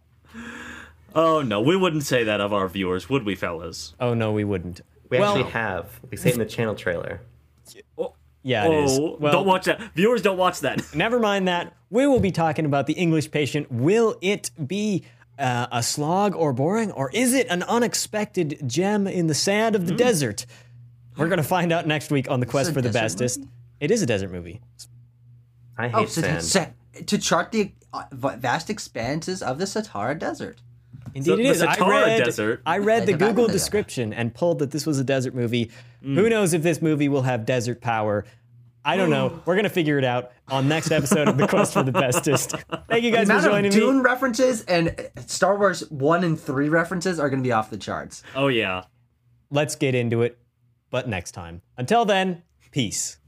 Oh no, we wouldn't say that of our viewers, would we, fellas? oh no, we wouldn't. We well, actually have. We say it in the channel trailer. yeah, it is. Oh, Well, don't watch that. Viewers, don't watch that. Never mind that. We will be talking about the English patient. Will it be uh, a slog or boring, or is it an unexpected gem in the sand of the desert? We're going to find out next week on the quest for the desert bestest. It is a desert movie. I hate oh, sand. so- to chart the uh, vast expanses of the Sahara Desert. Indeed, the it is. I Sahara read, Desert. I read the Like the back Google description and pulled that this was a desert movie. Who knows if this movie will have desert power? I don't know. We're gonna figure it out on next episode of the Quest for the Bestest. Thank you guys The for amount joining of me. Dune references and uh, Star Wars 1 and 3 references are going to be off the charts. Oh yeah. Let's get into it, but next time. Until then, peace.